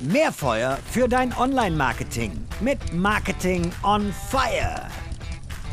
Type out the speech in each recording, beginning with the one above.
Mehr Feuer für dein Online-Marketing mit Marketing on Fire.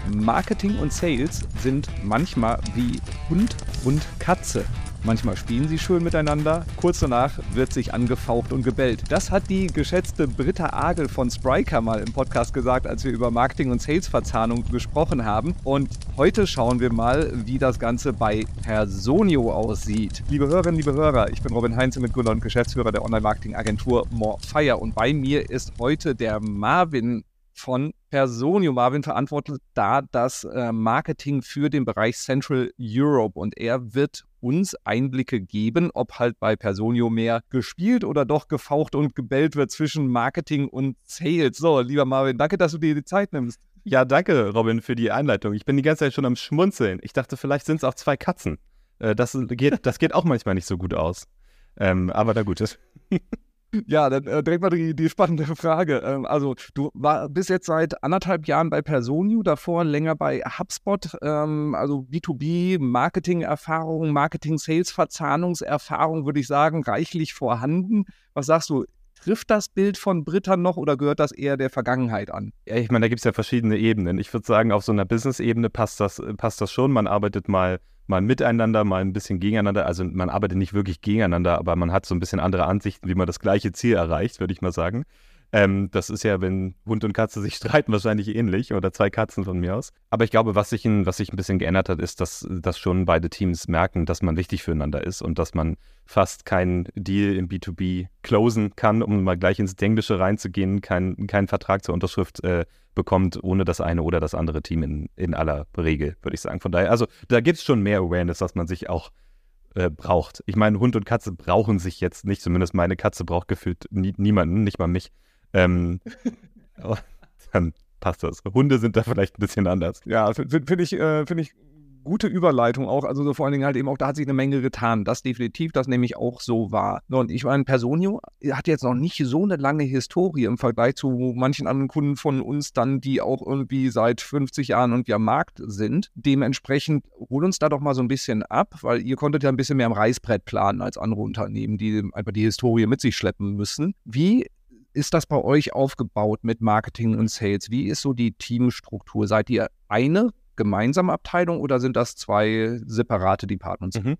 Marketing und Sales sind manchmal wie Hund und Katze. Manchmal spielen sie schön miteinander, kurz danach wird sich angefaucht und gebellt. Das hat die geschätzte Britta Agel von Spriker mal im Podcast gesagt, als wir über Marketing und Sales-Verzahnung gesprochen haben. Und heute schauen wir mal, wie das Ganze bei Personio aussieht. Liebe Hörerinnen, liebe Hörer, ich bin Robin Heinze, Mitgründer und Geschäftsführer der Online-Marketing-Agentur Morefire. Und bei mir ist heute der Marvin von Personio. Marvin verantwortet da das äh, Marketing für den Bereich Central Europe und er wird uns Einblicke geben, ob halt bei Personio mehr gespielt oder doch gefaucht und gebellt wird zwischen Marketing und Sales. So, lieber Marvin, danke, dass du dir die Zeit nimmst. Ja, danke, Robin, für die Einleitung. Ich bin die ganze Zeit schon am Schmunzeln. Ich dachte, vielleicht sind es auch zwei Katzen. Äh, das, geht, das geht auch manchmal nicht so gut aus. Ähm, aber na gut. Ja, dann äh, direkt mal die, die spannende Frage. Ähm, also, du war, bist jetzt seit anderthalb Jahren bei Personio, davor länger bei HubSpot, ähm, also B2B, Marketing-Erfahrung, Marketing-Sales-Verzahnungserfahrung, würde ich sagen, reichlich vorhanden. Was sagst du? Trifft das Bild von Britta noch oder gehört das eher der Vergangenheit an? Ja, ich meine, da gibt es ja verschiedene Ebenen. Ich würde sagen, auf so einer Business-Ebene passt das, passt das schon. Man arbeitet mal mal miteinander, mal ein bisschen gegeneinander. Also man arbeitet nicht wirklich gegeneinander, aber man hat so ein bisschen andere Ansichten, wie man das gleiche Ziel erreicht, würde ich mal sagen. Ähm, das ist ja, wenn Hund und Katze sich streiten, wahrscheinlich ähnlich oder zwei Katzen von mir aus. Aber ich glaube, was sich, ein, was sich ein bisschen geändert hat, ist, dass, dass schon beide Teams merken, dass man wichtig füreinander ist und dass man fast keinen Deal im B2B closen kann, um mal gleich ins Englische reinzugehen, keinen kein Vertrag zur Unterschrift äh, bekommt, ohne das eine oder das andere Team in, in aller Regel, würde ich sagen. Von daher, also da gibt es schon mehr Awareness, dass man sich auch äh, braucht. Ich meine, Hund und Katze brauchen sich jetzt nicht, zumindest meine Katze braucht gefühlt nie, niemanden, nicht mal mich. Ähm, dann passt das. Hunde sind da vielleicht ein bisschen anders. Ja, finde find ich, äh, find ich gute Überleitung auch. Also so vor allen Dingen halt eben auch, da hat sich eine Menge getan. Das definitiv, das nehme ich auch so wahr. Und ich meine, Personio hat jetzt noch nicht so eine lange Historie im Vergleich zu manchen anderen Kunden von uns dann, die auch irgendwie seit 50 Jahren irgendwie am Markt sind. Dementsprechend hol uns da doch mal so ein bisschen ab, weil ihr konntet ja ein bisschen mehr am Reißbrett planen als andere Unternehmen, die einfach die Historie mit sich schleppen müssen. Wie ist das bei euch aufgebaut mit Marketing und Sales? Wie ist so die Teamstruktur? Seid ihr eine gemeinsame Abteilung oder sind das zwei separate Departments? Mhm.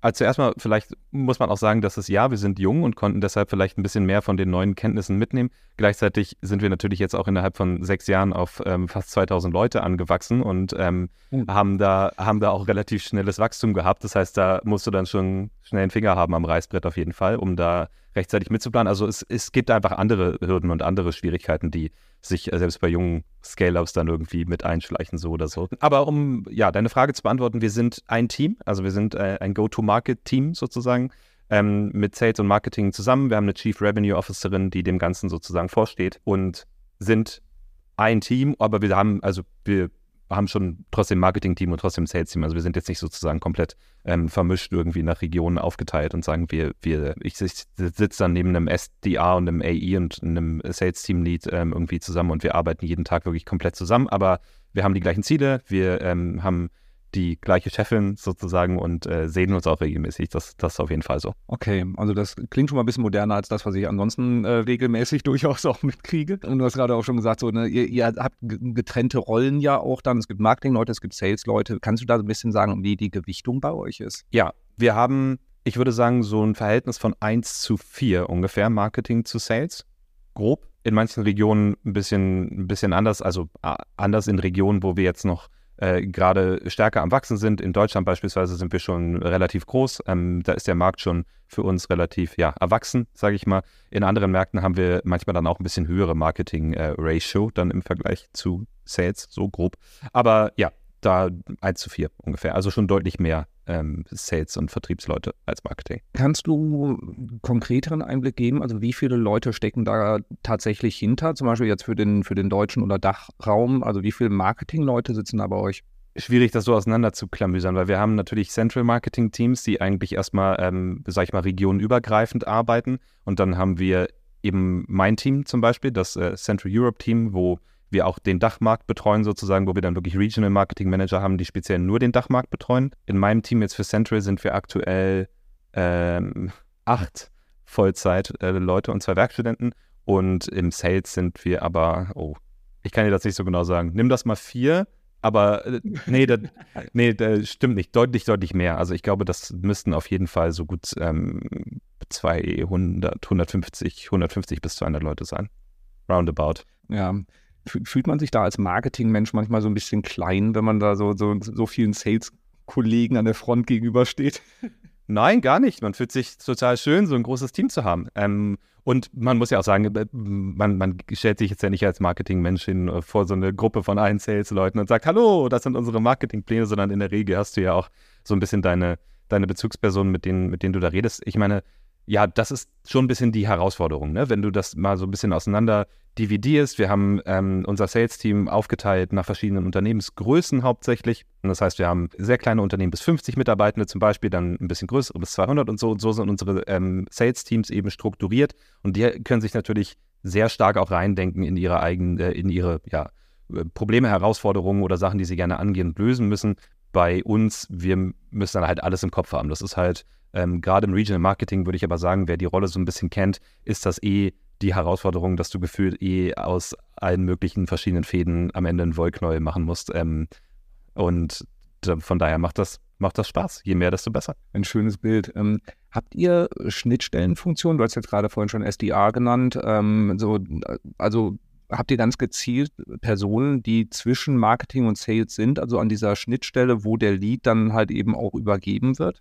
Also zuerst mal, vielleicht muss man auch sagen, dass es ja, wir sind jung und konnten deshalb vielleicht ein bisschen mehr von den neuen Kenntnissen mitnehmen. Gleichzeitig sind wir natürlich jetzt auch innerhalb von sechs Jahren auf ähm, fast 2000 Leute angewachsen und ähm, mhm. haben, da, haben da auch relativ schnelles Wachstum gehabt. Das heißt, da musst du dann schon schnell einen Finger haben am Reißbrett auf jeden Fall, um da rechtzeitig mitzuplanen. Also es, es gibt einfach andere Hürden und andere Schwierigkeiten, die sich äh, selbst bei jungen Scale-Ups dann irgendwie mit einschleichen, so oder so. Aber um ja deine Frage zu beantworten, wir sind ein Team, also wir sind äh, ein Go-to-Market-Team sozusagen. Ähm, mit Sales und Marketing zusammen. Wir haben eine Chief Revenue Officerin, die dem Ganzen sozusagen vorsteht und sind ein Team, aber wir haben, also wir haben schon trotzdem Marketing-Team und trotzdem Sales-Team. Also wir sind jetzt nicht sozusagen komplett ähm, vermischt irgendwie nach Regionen aufgeteilt und sagen, wir, wir, ich, sitze dann neben einem SDA und einem AI und einem Sales-Team-Lead ähm, irgendwie zusammen und wir arbeiten jeden Tag wirklich komplett zusammen, aber wir haben die gleichen Ziele, wir ähm, haben die gleiche Chefin sozusagen und äh, sehen uns auch regelmäßig. Das, das ist auf jeden Fall so. Okay, also das klingt schon mal ein bisschen moderner als das, was ich ansonsten äh, regelmäßig durchaus auch mitkriege. Und du hast gerade auch schon gesagt, so, ne, ihr, ihr, habt getrennte Rollen ja auch dann. Es gibt Marketing-Leute, es gibt Sales-Leute. Kannst du da ein bisschen sagen, wie die Gewichtung bei euch ist? Ja, wir haben, ich würde sagen, so ein Verhältnis von 1 zu 4 ungefähr Marketing zu Sales. Grob. In manchen Regionen ein bisschen, ein bisschen anders, also anders in Regionen, wo wir jetzt noch äh, gerade stärker am Wachsen sind. In Deutschland beispielsweise sind wir schon relativ groß. Ähm, da ist der Markt schon für uns relativ ja, erwachsen, sage ich mal. In anderen Märkten haben wir manchmal dann auch ein bisschen höhere Marketing-Ratio äh, dann im Vergleich zu Sales, so grob. Aber ja, da 1 zu 4 ungefähr. Also schon deutlich mehr ähm, Sales- und Vertriebsleute als Marketing. Kannst du konkreteren Einblick geben? Also wie viele Leute stecken da tatsächlich hinter? Zum Beispiel jetzt für den, für den deutschen oder Dachraum. Also wie viele Marketingleute sitzen da bei euch? Schwierig, das so auseinander zu klamüsern, weil wir haben natürlich Central Marketing Teams, die eigentlich erstmal, ähm, sag ich mal, regionenübergreifend arbeiten. Und dann haben wir eben mein Team zum Beispiel, das äh, Central Europe Team, wo wir auch den Dachmarkt betreuen sozusagen, wo wir dann wirklich Regional Marketing Manager haben, die speziell nur den Dachmarkt betreuen. In meinem Team jetzt für Central sind wir aktuell ähm, acht Vollzeit-Leute äh, und zwei Werkstudenten. Und im Sales sind wir aber, oh, ich kann dir das nicht so genau sagen. Nimm das mal vier, aber äh, nee, das, nee, das stimmt nicht. Deutlich, deutlich mehr. Also ich glaube, das müssten auf jeden Fall so gut ähm, 200, 150, 150 bis 200 Leute sein. Roundabout. Ja. Fühlt man sich da als Marketingmensch manchmal so ein bisschen klein, wenn man da so, so, so vielen Sales-Kollegen an der Front gegenübersteht? Nein, gar nicht. Man fühlt sich total schön, so ein großes Team zu haben. Ähm, und man muss ja auch sagen, äh, man, man stellt sich jetzt ja nicht als Marketingmensch hin äh, vor so eine Gruppe von allen Sales-Leuten und sagt, hallo, das sind unsere Marketingpläne, sondern in der Regel hast du ja auch so ein bisschen deine, deine Bezugspersonen, mit denen, mit denen du da redest. Ich meine, ja, das ist schon ein bisschen die Herausforderung, ne? wenn du das mal so ein bisschen auseinander dividierst. Wir haben ähm, unser Sales-Team aufgeteilt nach verschiedenen Unternehmensgrößen hauptsächlich. Und das heißt, wir haben sehr kleine Unternehmen bis 50 Mitarbeitende zum Beispiel, dann ein bisschen größere bis 200 und so. Und so sind unsere ähm, Sales-Teams eben strukturiert. Und die können sich natürlich sehr stark auch reindenken in ihre eigenen, äh, in ihre ja, äh, Probleme, Herausforderungen oder Sachen, die sie gerne angehen und lösen müssen. Bei uns, wir müssen dann halt alles im Kopf haben. Das ist halt ähm, gerade im Regional Marketing würde ich aber sagen, wer die Rolle so ein bisschen kennt, ist das eh die Herausforderung, dass du gefühlt eh aus allen möglichen verschiedenen Fäden am Ende einen Wollknäuel machen musst. Ähm, und von daher macht das, macht das Spaß. Je mehr, desto besser. Ein schönes Bild. Ähm, habt ihr Schnittstellenfunktionen? Du hast jetzt gerade vorhin schon SDA genannt. Ähm, so, also habt ihr ganz gezielt Personen, die zwischen Marketing und Sales sind, also an dieser Schnittstelle, wo der Lead dann halt eben auch übergeben wird?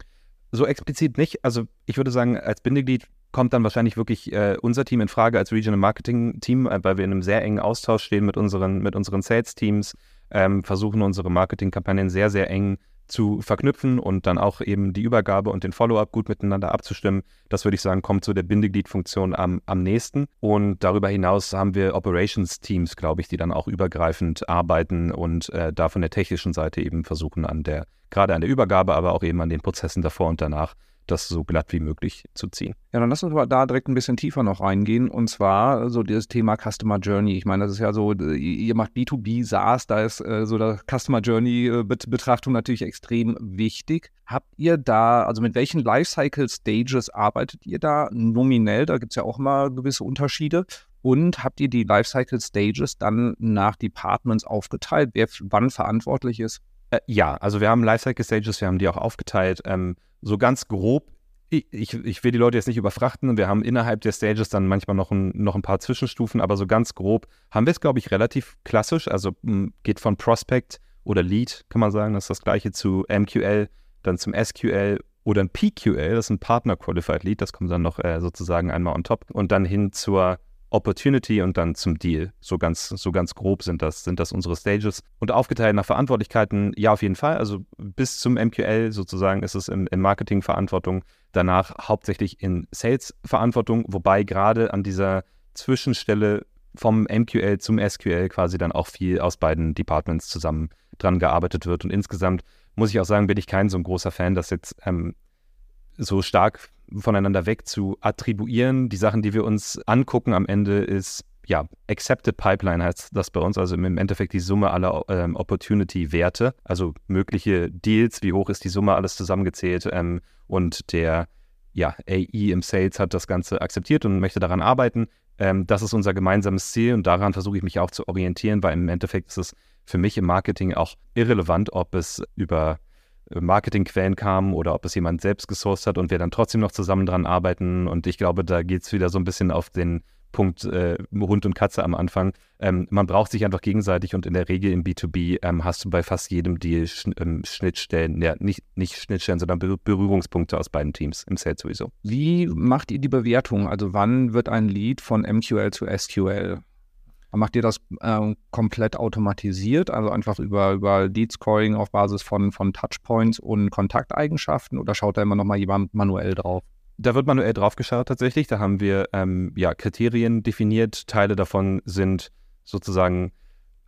So explizit nicht. Also ich würde sagen, als Bindeglied kommt dann wahrscheinlich wirklich äh, unser Team in Frage als Regional Marketing Team, äh, weil wir in einem sehr engen Austausch stehen mit unseren, mit unseren Sales Teams, ähm, versuchen unsere Marketingkampagnen sehr, sehr eng zu verknüpfen und dann auch eben die Übergabe und den Follow-up gut miteinander abzustimmen. Das würde ich sagen, kommt zu der Bindegliedfunktion am, am nächsten. Und darüber hinaus haben wir Operations-Teams, glaube ich, die dann auch übergreifend arbeiten und äh, da von der technischen Seite eben versuchen, an der gerade an der Übergabe, aber auch eben an den Prozessen davor und danach das so glatt wie möglich zu ziehen. Ja, dann lass uns mal da direkt ein bisschen tiefer noch reingehen und zwar so dieses Thema Customer Journey. Ich meine, das ist ja so, ihr macht B2B SaaS, da ist äh, so der Customer Journey äh, Betrachtung natürlich extrem wichtig. Habt ihr da, also mit welchen Lifecycle Stages arbeitet ihr da nominell? Da gibt es ja auch mal gewisse Unterschiede. Und habt ihr die Lifecycle Stages dann nach Departments aufgeteilt, wer wann verantwortlich ist? Äh, ja, also wir haben Lifecycle Stages, wir haben die auch aufgeteilt. Ähm, so ganz grob, ich, ich, will die Leute jetzt nicht überfrachten. Wir haben innerhalb der Stages dann manchmal noch ein, noch ein paar Zwischenstufen, aber so ganz grob haben wir es, glaube ich, relativ klassisch. Also hm, geht von Prospect oder Lead, kann man sagen, das ist das gleiche zu MQL, dann zum SQL oder ein PQL, das ist ein Partner Qualified Lead, das kommt dann noch äh, sozusagen einmal on top und dann hin zur Opportunity und dann zum Deal. So ganz, so ganz grob sind das, sind das unsere Stages. Und aufgeteilt nach Verantwortlichkeiten, ja, auf jeden Fall. Also bis zum MQL sozusagen ist es im, im Marketing Verantwortung, danach hauptsächlich in Sales Verantwortung, wobei gerade an dieser Zwischenstelle vom MQL zum SQL quasi dann auch viel aus beiden Departments zusammen dran gearbeitet wird. Und insgesamt muss ich auch sagen, bin ich kein so ein großer Fan, dass jetzt ähm, so stark voneinander weg zu attribuieren. Die Sachen, die wir uns angucken am Ende ist, ja, Accepted Pipeline heißt das bei uns, also im Endeffekt die Summe aller ähm, Opportunity-Werte, also mögliche Deals, wie hoch ist die Summe, alles zusammengezählt ähm, und der ja, AI im Sales hat das Ganze akzeptiert und möchte daran arbeiten. Ähm, das ist unser gemeinsames Ziel und daran versuche ich mich auch zu orientieren, weil im Endeffekt ist es für mich im Marketing auch irrelevant, ob es über Marketingquellen kamen oder ob es jemand selbst gesourced hat und wir dann trotzdem noch zusammen dran arbeiten. Und ich glaube, da geht es wieder so ein bisschen auf den Punkt äh, Hund und Katze am Anfang. Ähm, man braucht sich einfach gegenseitig und in der Regel im B2B ähm, hast du bei fast jedem Deal Sch ähm, Schnittstellen, ja, nicht, nicht Schnittstellen, sondern Ber Berührungspunkte aus beiden Teams im Sales sowieso. Wie macht ihr die Bewertung? Also wann wird ein Lead von MQL zu SQL? Macht ihr das äh, komplett automatisiert, also einfach über, über Lead Scoring auf Basis von, von Touchpoints und Kontakteigenschaften oder schaut da immer nochmal jemand manuell drauf? Da wird manuell drauf geschaut tatsächlich. Da haben wir ähm, ja, Kriterien definiert. Teile davon sind sozusagen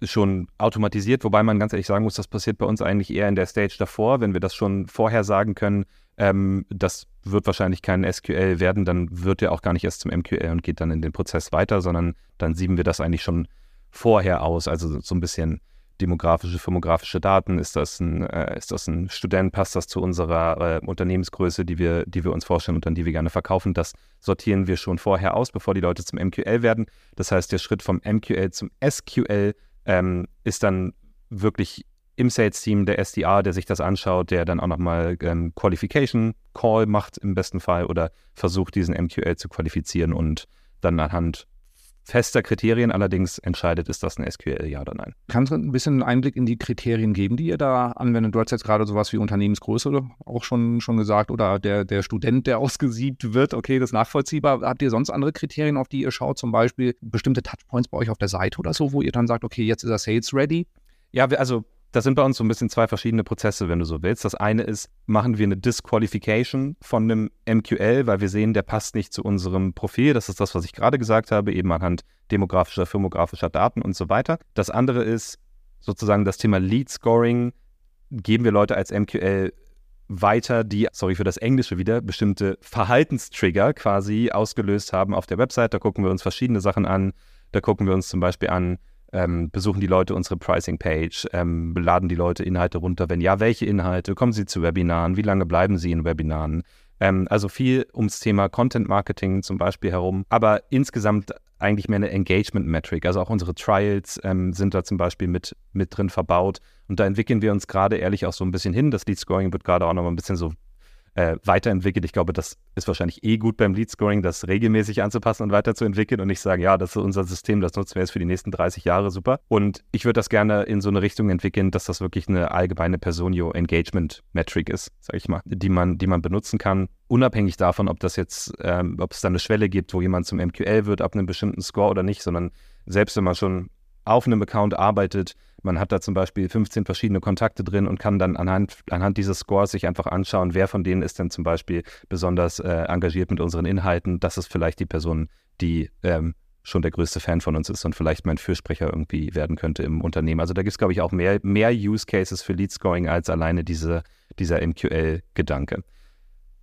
schon automatisiert, wobei man ganz ehrlich sagen muss, das passiert bei uns eigentlich eher in der Stage davor, wenn wir das schon vorher sagen können, ähm, das wird wahrscheinlich kein SQL werden, dann wird er auch gar nicht erst zum MQL und geht dann in den Prozess weiter, sondern dann sieben wir das eigentlich schon vorher aus, also so ein bisschen demografische, firmografische Daten? Ist das ein, äh, ist das ein Student? Passt das zu unserer äh, Unternehmensgröße, die wir, die wir uns vorstellen und an die wir gerne verkaufen? Das sortieren wir schon vorher aus, bevor die Leute zum MQL werden. Das heißt, der Schritt vom MQL zum SQL ähm, ist dann wirklich im Sales-Team der SDA, der sich das anschaut, der dann auch nochmal ähm, Qualification Call macht im besten Fall oder versucht, diesen MQL zu qualifizieren und dann anhand fester Kriterien allerdings entscheidet, ist das ein SQL, ja oder nein. Kannst du ein bisschen einen Einblick in die Kriterien geben, die ihr da anwendet? Du hast jetzt gerade sowas wie Unternehmensgröße auch schon, schon gesagt oder der, der Student, der ausgesiebt wird. Okay, das ist nachvollziehbar. Habt ihr sonst andere Kriterien, auf die ihr schaut? Zum Beispiel bestimmte Touchpoints bei euch auf der Seite oder so, wo ihr dann sagt, okay, jetzt ist er Sales ready? Ja, also das sind bei uns so ein bisschen zwei verschiedene Prozesse, wenn du so willst. Das eine ist, machen wir eine Disqualification von einem MQL, weil wir sehen, der passt nicht zu unserem Profil. Das ist das, was ich gerade gesagt habe, eben anhand demografischer, firmografischer Daten und so weiter. Das andere ist sozusagen das Thema Lead Scoring. Geben wir Leute als MQL weiter, die, sorry für das Englische wieder, bestimmte Verhaltenstrigger quasi ausgelöst haben auf der Website. Da gucken wir uns verschiedene Sachen an. Da gucken wir uns zum Beispiel an, ähm, besuchen die Leute unsere Pricing-Page? Ähm, laden die Leute Inhalte runter? Wenn ja, welche Inhalte? Kommen sie zu Webinaren? Wie lange bleiben sie in Webinaren? Ähm, also viel ums Thema Content Marketing zum Beispiel herum, aber insgesamt eigentlich mehr eine Engagement-Metric. Also auch unsere Trials ähm, sind da zum Beispiel mit, mit drin verbaut. Und da entwickeln wir uns gerade ehrlich auch so ein bisschen hin. Das Lead Scoring wird gerade auch noch mal ein bisschen so äh, weiterentwickelt. Ich glaube, das ist wahrscheinlich eh gut beim Lead Scoring, das regelmäßig anzupassen und weiterzuentwickeln und nicht sagen, ja, das ist unser System, das nutzen wir jetzt für die nächsten 30 Jahre, super. Und ich würde das gerne in so eine Richtung entwickeln, dass das wirklich eine allgemeine Personio Engagement Metric ist, sage ich mal, die man, die man benutzen kann, unabhängig davon, ob das jetzt, ähm, ob es da eine Schwelle gibt, wo jemand zum MQL wird ab einem bestimmten Score oder nicht, sondern selbst wenn man schon auf einem Account arbeitet, man hat da zum Beispiel 15 verschiedene Kontakte drin und kann dann anhand, anhand dieses Scores sich einfach anschauen, wer von denen ist denn zum Beispiel besonders äh, engagiert mit unseren Inhalten. Das ist vielleicht die Person, die ähm, schon der größte Fan von uns ist und vielleicht mein Fürsprecher irgendwie werden könnte im Unternehmen. Also da gibt es, glaube ich, auch mehr, mehr Use Cases für Lead Scoring als alleine diese, dieser MQL-Gedanke.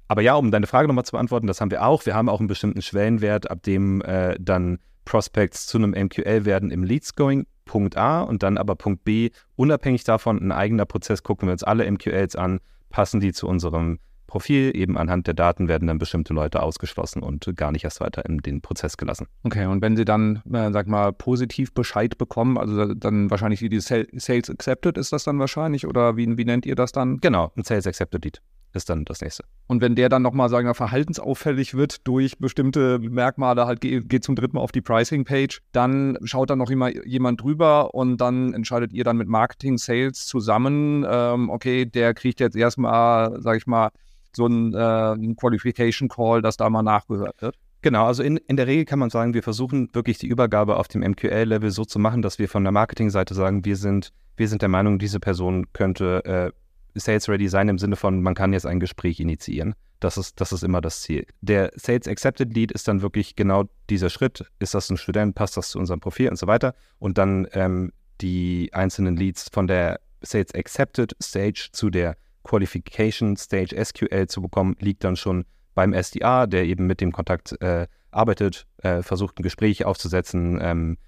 Aber ja, um deine Frage nochmal zu beantworten, das haben wir auch. Wir haben auch einen bestimmten Schwellenwert, ab dem äh, dann Prospects zu einem MQL werden im Lead Scoring. Punkt A und dann aber Punkt B, unabhängig davon, ein eigener Prozess, gucken wir uns alle MQLs an, passen die zu unserem Profil. Eben anhand der Daten werden dann bestimmte Leute ausgeschlossen und gar nicht erst weiter in den Prozess gelassen. Okay, und wenn Sie dann, äh, sag mal, positiv Bescheid bekommen, also dann wahrscheinlich die Sales Accepted ist das dann wahrscheinlich oder wie, wie nennt ihr das dann? Genau, ein Sales Accepted Lead ist dann das nächste. Und wenn der dann nochmal, sagen wir, verhaltensauffällig wird durch bestimmte Merkmale, halt geht, geht zum dritten Mal auf die Pricing-Page, dann schaut da noch immer jemand drüber und dann entscheidet ihr dann mit Marketing, Sales zusammen, ähm, okay, der kriegt jetzt erstmal, sag ich mal, so ein, äh, Qualification Call, dass da mal nachgehört wird. Genau, also in, in der Regel kann man sagen, wir versuchen wirklich die Übergabe auf dem MQL-Level so zu machen, dass wir von der Marketingseite sagen, wir sind, wir sind der Meinung, diese Person könnte äh, Sales Ready sein im Sinne von, man kann jetzt ein Gespräch initiieren. Das ist, das ist immer das Ziel. Der Sales Accepted Lead ist dann wirklich genau dieser Schritt. Ist das ein Student? Passt das zu unserem Profil und so weiter? Und dann ähm, die einzelnen Leads von der Sales Accepted Stage zu der Qualification Stage SQL zu bekommen, liegt dann schon beim SDA, der eben mit dem Kontakt äh, arbeitet, äh, versucht ein Gespräch aufzusetzen, ähm,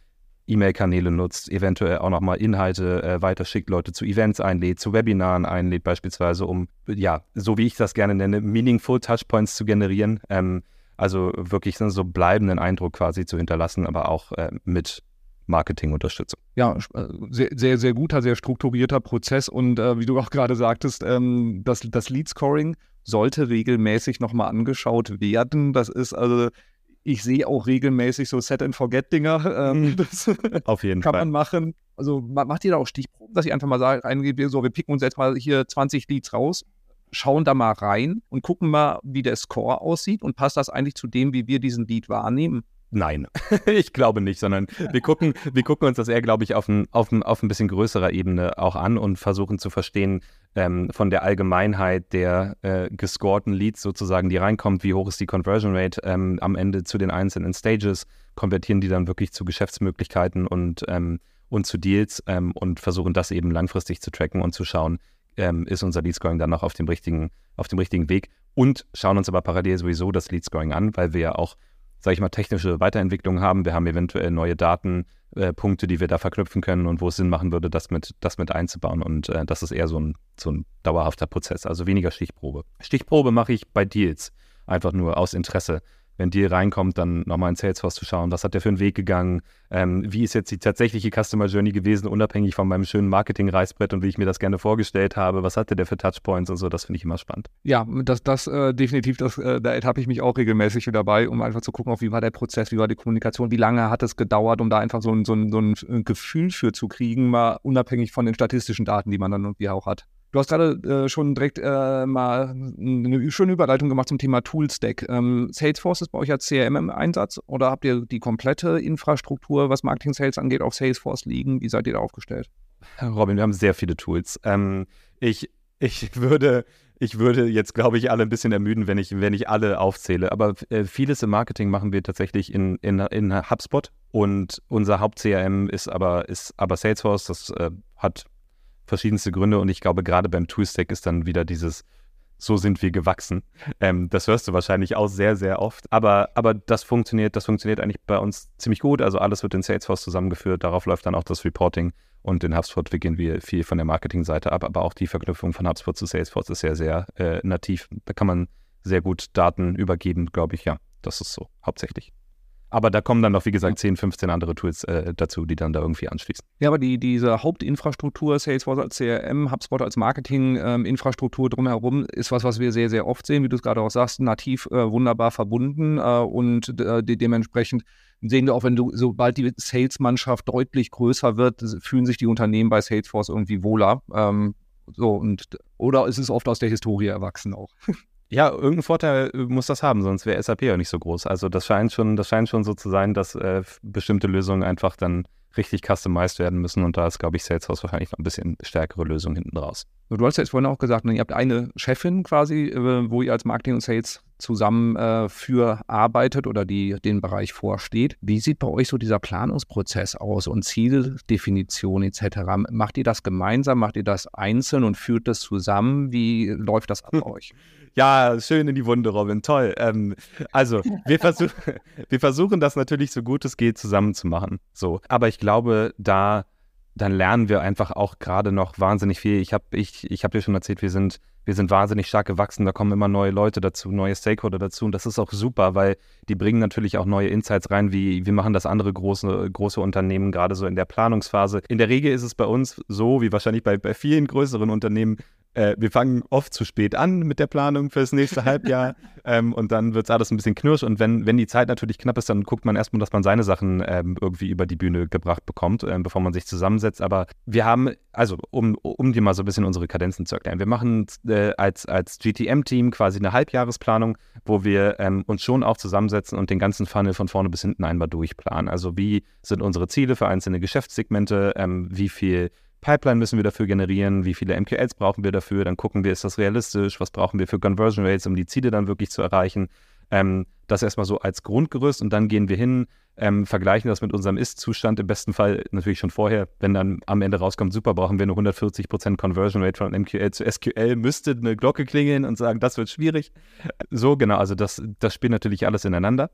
E-Mail-Kanäle nutzt, eventuell auch nochmal Inhalte äh, weiterschickt, Leute zu Events einlädt, zu Webinaren einlädt beispielsweise, um, ja, so wie ich das gerne nenne, meaningful Touchpoints zu generieren. Ähm, also wirklich so bleibenden Eindruck quasi zu hinterlassen, aber auch äh, mit Marketingunterstützung. Ja, äh, sehr, sehr, sehr guter, sehr strukturierter Prozess und äh, wie du auch gerade sagtest, ähm, das, das Lead-Scoring sollte regelmäßig nochmal angeschaut werden. Das ist also ich sehe auch regelmäßig so Set-and-Forget-Dinger. Ähm, mhm. Auf jeden kann Fall. Kann man machen. Also macht ihr da auch Stichproben, dass ich einfach mal sage, reingebe, so, wir picken uns jetzt mal hier 20 Leads raus, schauen da mal rein und gucken mal, wie der Score aussieht und passt das eigentlich zu dem, wie wir diesen Lead wahrnehmen? Nein, ich glaube nicht, sondern wir gucken, wir gucken uns das eher, glaube ich, auf ein, auf, ein, auf ein bisschen größerer Ebene auch an und versuchen zu verstehen ähm, von der Allgemeinheit der äh, gescorten Leads sozusagen, die reinkommt, wie hoch ist die Conversion Rate ähm, am Ende zu den einzelnen Stages, konvertieren die dann wirklich zu Geschäftsmöglichkeiten und, ähm, und zu Deals ähm, und versuchen das eben langfristig zu tracken und zu schauen, ähm, ist unser Lead Scoring dann noch auf dem richtigen, auf dem richtigen Weg und schauen uns aber parallel sowieso das Lead Scoring an, weil wir ja auch sage ich mal, technische Weiterentwicklungen haben. Wir haben eventuell neue Daten äh, Punkte, die wir da verknüpfen können und wo es Sinn machen würde, das mit, das mit einzubauen. Und äh, das ist eher so ein, so ein dauerhafter Prozess, also weniger Stichprobe. Stichprobe mache ich bei Deals, einfach nur aus Interesse wenn Deal reinkommt, dann nochmal in Salesforce zu schauen, was hat der für einen Weg gegangen, ähm, wie ist jetzt die tatsächliche Customer Journey gewesen, unabhängig von meinem schönen Marketing-Reißbrett und wie ich mir das gerne vorgestellt habe, was hatte der für Touchpoints und so, das finde ich immer spannend. Ja, das, das äh, definitiv, das, äh, da ertappe ich mich auch regelmäßig dabei, um einfach zu gucken, auch wie war der Prozess, wie war die Kommunikation, wie lange hat es gedauert, um da einfach so ein, so ein, so ein Gefühl für zu kriegen, mal unabhängig von den statistischen Daten, die man dann irgendwie auch hat. Du hast gerade äh, schon direkt äh, mal eine schöne Überleitung gemacht zum Thema Toolstack. Ähm, Salesforce ist bei euch als CRM im Einsatz oder habt ihr die komplette Infrastruktur, was Marketing Sales angeht, auf Salesforce liegen? Wie seid ihr da aufgestellt? Robin, wir haben sehr viele Tools. Ähm, ich, ich würde ich würde jetzt, glaube ich, alle ein bisschen ermüden, wenn ich, wenn ich alle aufzähle. Aber äh, vieles im Marketing machen wir tatsächlich in, in, in HubSpot und unser Haupt-CRM ist aber, ist aber Salesforce. Das äh, hat verschiedenste Gründe und ich glaube, gerade beim Toolstack ist dann wieder dieses so sind wir gewachsen. Ähm, das hörst du wahrscheinlich auch sehr, sehr oft. Aber, aber das funktioniert, das funktioniert eigentlich bei uns ziemlich gut. Also alles wird in Salesforce zusammengeführt. Darauf läuft dann auch das Reporting. Und in HubSpot wickeln wir viel von der Marketingseite ab. Aber auch die Verknüpfung von HubSpot zu Salesforce ist sehr, sehr äh, nativ. Da kann man sehr gut Daten übergeben, glaube ich. Ja, das ist so hauptsächlich. Aber da kommen dann noch, wie gesagt, 10, 15 andere Tools äh, dazu, die dann da irgendwie anschließen. Ja, aber die, diese Hauptinfrastruktur, Salesforce als CRM, HubSpot als Marketinginfrastruktur ähm, drumherum, ist was, was wir sehr, sehr oft sehen, wie du es gerade auch sagst, nativ äh, wunderbar verbunden äh, und äh, de dementsprechend sehen wir auch, wenn du, sobald die Sales-Mannschaft deutlich größer wird, fühlen sich die Unternehmen bei Salesforce irgendwie wohler. Ähm, so und oder ist es oft aus der Historie erwachsen auch? Ja, irgendeinen Vorteil äh, muss das haben, sonst wäre SAP ja nicht so groß. Also das scheint schon, das scheint schon so zu sein, dass äh, bestimmte Lösungen einfach dann richtig customized werden müssen und da ist, glaube ich, Salesforce wahrscheinlich noch ein bisschen stärkere Lösung hinten raus. Du hast ja jetzt vorhin auch gesagt, ihr habt eine Chefin quasi, äh, wo ihr als Marketing und Sales zusammen äh, für arbeitet oder die den Bereich vorsteht. Wie sieht bei euch so dieser Planungsprozess aus und Zieldefinition etc.? Macht ihr das gemeinsam, macht ihr das einzeln und führt das zusammen? Wie läuft das bei euch? Ja, schön in die Wunde, Robin. Toll. Ähm, also, wir, versuch, wir versuchen das natürlich so gut es geht zusammen zu machen. So. Aber ich glaube, da dann lernen wir einfach auch gerade noch wahnsinnig viel. Ich habe ich, ich hab dir schon erzählt, wir sind, wir sind wahnsinnig stark gewachsen. Da kommen immer neue Leute dazu, neue Stakeholder dazu. Und das ist auch super, weil die bringen natürlich auch neue Insights rein, wie, wie machen das andere große, große Unternehmen gerade so in der Planungsphase. In der Regel ist es bei uns so, wie wahrscheinlich bei, bei vielen größeren Unternehmen, äh, wir fangen oft zu spät an mit der Planung fürs nächste Halbjahr ähm, und dann wird es alles ein bisschen knirsch und wenn, wenn die Zeit natürlich knapp ist, dann guckt man erstmal, dass man seine Sachen ähm, irgendwie über die Bühne gebracht bekommt, ähm, bevor man sich zusammensetzt. Aber wir haben, also um, um dir mal so ein bisschen unsere Kadenzen zu erklären, wir machen äh, als, als GTM-Team quasi eine Halbjahresplanung, wo wir ähm, uns schon auch zusammensetzen und den ganzen Funnel von vorne bis hinten einmal durchplanen. Also wie sind unsere Ziele für einzelne Geschäftssegmente, ähm, wie viel Pipeline müssen wir dafür generieren, wie viele MQLs brauchen wir dafür, dann gucken wir, ist das realistisch, was brauchen wir für Conversion Rates, um die Ziele dann wirklich zu erreichen. Ähm, das erstmal so als Grundgerüst und dann gehen wir hin, ähm, vergleichen das mit unserem Ist-Zustand, im besten Fall natürlich schon vorher, wenn dann am Ende rauskommt, super, brauchen wir eine 140% Conversion Rate von MQL zu SQL, müsste eine Glocke klingeln und sagen, das wird schwierig. So, genau, also das, das spielt natürlich alles ineinander.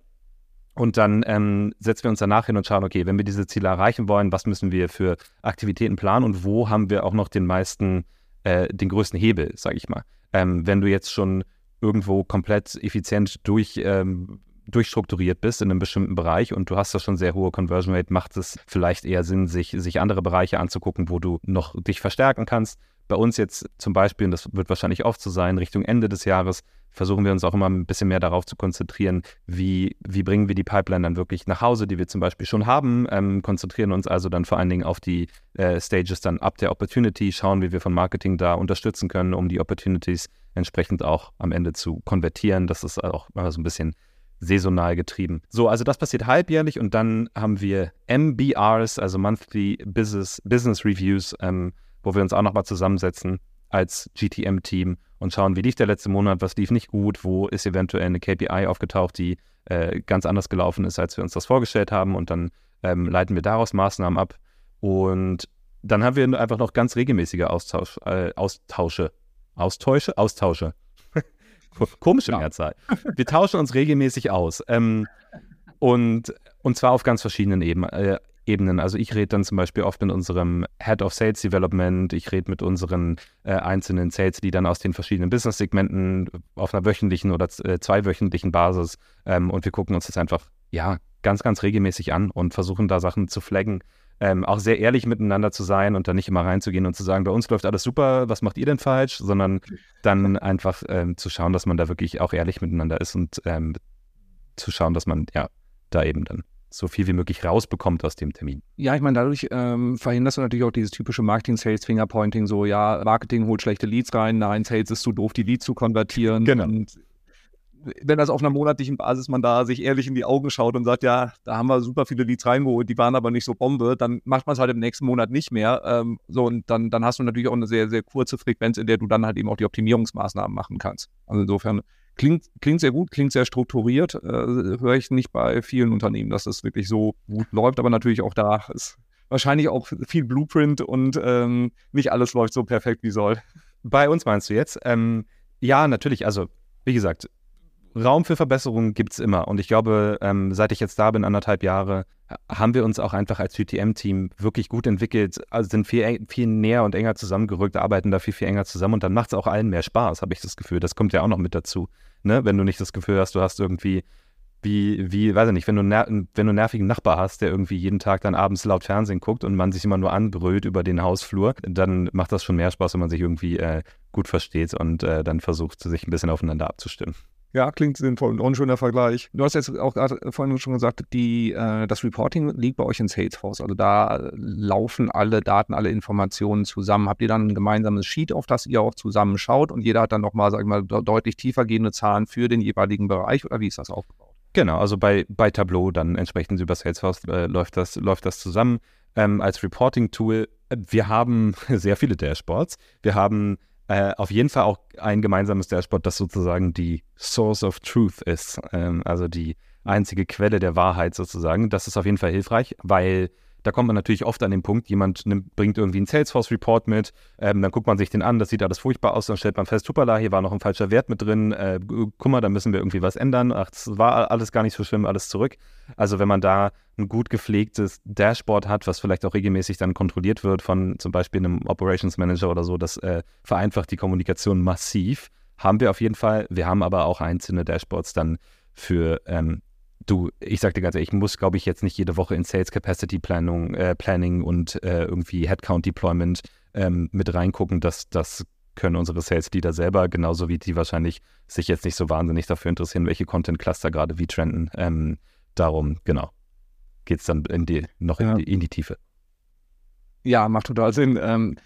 Und dann ähm, setzen wir uns danach hin und schauen, okay, wenn wir diese Ziele erreichen wollen, was müssen wir für Aktivitäten planen und wo haben wir auch noch den meisten, äh, den größten Hebel, sage ich mal. Ähm, wenn du jetzt schon irgendwo komplett effizient durch, ähm, durchstrukturiert bist in einem bestimmten Bereich und du hast da schon sehr hohe Conversion Rate, macht es vielleicht eher Sinn, sich, sich andere Bereiche anzugucken, wo du noch dich verstärken kannst. Bei uns jetzt zum Beispiel, und das wird wahrscheinlich oft so sein, Richtung Ende des Jahres, versuchen wir uns auch immer ein bisschen mehr darauf zu konzentrieren, wie, wie bringen wir die Pipeline dann wirklich nach Hause, die wir zum Beispiel schon haben, ähm, konzentrieren uns also dann vor allen Dingen auf die äh, Stages dann ab der Opportunity, schauen, wie wir von Marketing da unterstützen können, um die Opportunities entsprechend auch am Ende zu konvertieren. Das ist auch immer so ein bisschen saisonal getrieben. So, also das passiert halbjährlich und dann haben wir MBRs, also Monthly Business, Business Reviews, ähm, wo wir uns auch nochmal zusammensetzen als GTM-Team und schauen, wie lief der letzte Monat, was lief nicht gut, wo ist eventuell eine KPI aufgetaucht, die äh, ganz anders gelaufen ist, als wir uns das vorgestellt haben und dann ähm, leiten wir daraus Maßnahmen ab und dann haben wir einfach noch ganz regelmäßige Austausch, äh, Austausche, Austausche, Austausche. Komische Mehrzahl. Wir tauschen uns regelmäßig aus. Ähm, und, und zwar auf ganz verschiedenen Ebenen. Äh, Ebenen. Also ich rede dann zum Beispiel oft mit unserem Head of Sales Development, ich rede mit unseren äh, einzelnen Sales-Leadern aus den verschiedenen Business-Segmenten auf einer wöchentlichen oder äh, zweiwöchentlichen Basis. Ähm, und wir gucken uns das einfach, ja, ganz, ganz regelmäßig an und versuchen da Sachen zu flaggen, ähm, auch sehr ehrlich miteinander zu sein und dann nicht immer reinzugehen und zu sagen, bei uns läuft alles super, was macht ihr denn falsch, sondern dann einfach ähm, zu schauen, dass man da wirklich auch ehrlich miteinander ist und ähm, zu schauen, dass man ja da eben dann so viel wie möglich rausbekommt aus dem Termin. Ja, ich meine, dadurch ähm, verhinderst du natürlich auch dieses typische Marketing-Sales-Fingerpointing, so ja, Marketing holt schlechte Leads rein, nein, Sales ist zu doof, die Leads zu konvertieren. Genau. Und wenn das auf einer monatlichen Basis man da sich ehrlich in die Augen schaut und sagt, ja, da haben wir super viele Leads reingeholt, die waren aber nicht so Bombe, dann macht man es halt im nächsten Monat nicht mehr. Ähm, so, und dann, dann hast du natürlich auch eine sehr, sehr kurze Frequenz, in der du dann halt eben auch die Optimierungsmaßnahmen machen kannst. Also insofern klingt, klingt sehr gut, klingt sehr strukturiert. Äh, höre ich nicht bei vielen Unternehmen, dass das wirklich so gut läuft, aber natürlich auch da ist wahrscheinlich auch viel Blueprint und ähm, nicht alles läuft so perfekt wie soll. Bei uns meinst du jetzt? Ähm, ja, natürlich. Also, wie gesagt, Raum für Verbesserungen gibt es immer. Und ich glaube, ähm, seit ich jetzt da bin, anderthalb Jahre, haben wir uns auch einfach als GTM-Team wirklich gut entwickelt, also sind viel, viel näher und enger zusammengerückt, arbeiten da viel, viel enger zusammen und dann macht es auch allen mehr Spaß, habe ich das Gefühl. Das kommt ja auch noch mit dazu. Ne? Wenn du nicht das Gefühl hast, du hast irgendwie, wie, wie, weiß ich nicht, wenn du, wenn du einen nervigen Nachbar hast, der irgendwie jeden Tag dann abends laut Fernsehen guckt und man sich immer nur anbrüllt über den Hausflur, dann macht das schon mehr Spaß, wenn man sich irgendwie äh, gut versteht und äh, dann versucht, sich ein bisschen aufeinander abzustimmen. Ja, klingt sinnvoll und auch ein schöner Vergleich. Du hast jetzt auch gerade vorhin schon gesagt, die, äh, das Reporting liegt bei euch in Salesforce. Also da laufen alle Daten, alle Informationen zusammen. Habt ihr dann ein gemeinsames Sheet, auf das ihr auch zusammen schaut und jeder hat dann nochmal, sag ich mal, deutlich tiefer gehende Zahlen für den jeweiligen Bereich oder wie ist das aufgebaut? Genau, also bei, bei Tableau dann entsprechend über Salesforce äh, läuft, das, läuft das zusammen ähm, als Reporting-Tool. Wir haben sehr viele Dashboards. Wir haben äh, auf jeden Fall auch ein gemeinsames Dashboard, das sozusagen die Source of Truth ist, ähm, also die einzige Quelle der Wahrheit sozusagen. Das ist auf jeden Fall hilfreich, weil da kommt man natürlich oft an den Punkt, jemand nimmt, bringt irgendwie einen Salesforce-Report mit, ähm, dann guckt man sich den an, das sieht alles furchtbar aus, dann stellt man fest, hoppala, hier war noch ein falscher Wert mit drin, äh, guck mal, da müssen wir irgendwie was ändern, ach, das war alles gar nicht so schlimm, alles zurück. Also wenn man da ein gut gepflegtes Dashboard hat, was vielleicht auch regelmäßig dann kontrolliert wird von zum Beispiel einem Operations Manager oder so, das äh, vereinfacht die Kommunikation massiv. Haben wir auf jeden Fall. Wir haben aber auch einzelne Dashboards dann für ähm, du, ich sag dir ganz ehrlich, ich muss, glaube ich, jetzt nicht jede Woche in Sales Capacity Planung, äh, Planning und äh, irgendwie Headcount Deployment ähm, mit reingucken. Das, das können unsere Sales Leader selber, genauso wie die wahrscheinlich sich jetzt nicht so wahnsinnig dafür interessieren, welche Content Cluster gerade wie trenden. Ähm, darum, genau, geht es dann in die, noch ja. in, die, in, die, Tiefe. Ja, macht total Sinn. Ähm,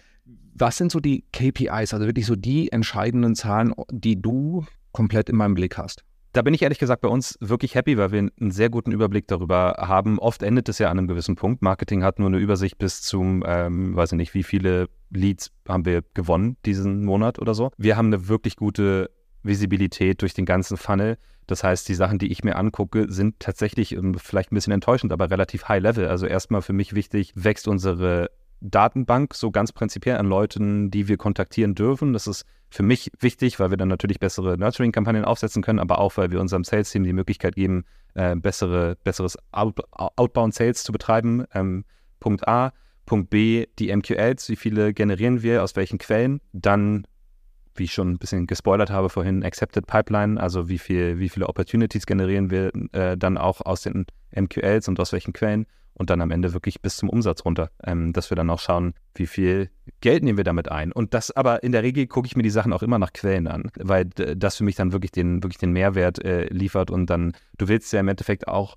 was sind so die KPIs, also wirklich so die entscheidenden Zahlen, die du komplett in meinem Blick hast? Da bin ich ehrlich gesagt bei uns wirklich happy, weil wir einen sehr guten Überblick darüber haben. Oft endet es ja an einem gewissen Punkt. Marketing hat nur eine Übersicht bis zum, ähm, weiß ich nicht, wie viele Leads haben wir gewonnen diesen Monat oder so. Wir haben eine wirklich gute Visibilität durch den ganzen Funnel. Das heißt, die Sachen, die ich mir angucke, sind tatsächlich ähm, vielleicht ein bisschen enttäuschend, aber relativ high level. Also erstmal für mich wichtig, wächst unsere Datenbank so ganz prinzipiell an Leuten, die wir kontaktieren dürfen. Das ist für mich wichtig, weil wir dann natürlich bessere Nurturing-Kampagnen aufsetzen können, aber auch, weil wir unserem Sales-Team die Möglichkeit geben, äh, bessere, besseres Out Outbound-Sales zu betreiben. Ähm, Punkt A. Punkt B, die MQLs, wie viele generieren wir, aus welchen Quellen? Dann, wie ich schon ein bisschen gespoilert habe vorhin, Accepted Pipeline, also wie, viel, wie viele Opportunities generieren wir äh, dann auch aus den MQLs und aus welchen Quellen? Und dann am Ende wirklich bis zum Umsatz runter, ähm, dass wir dann auch schauen, wie viel Geld nehmen wir damit ein. Und das aber in der Regel gucke ich mir die Sachen auch immer nach Quellen an, weil das für mich dann wirklich den, wirklich den Mehrwert äh, liefert und dann, du willst ja im Endeffekt auch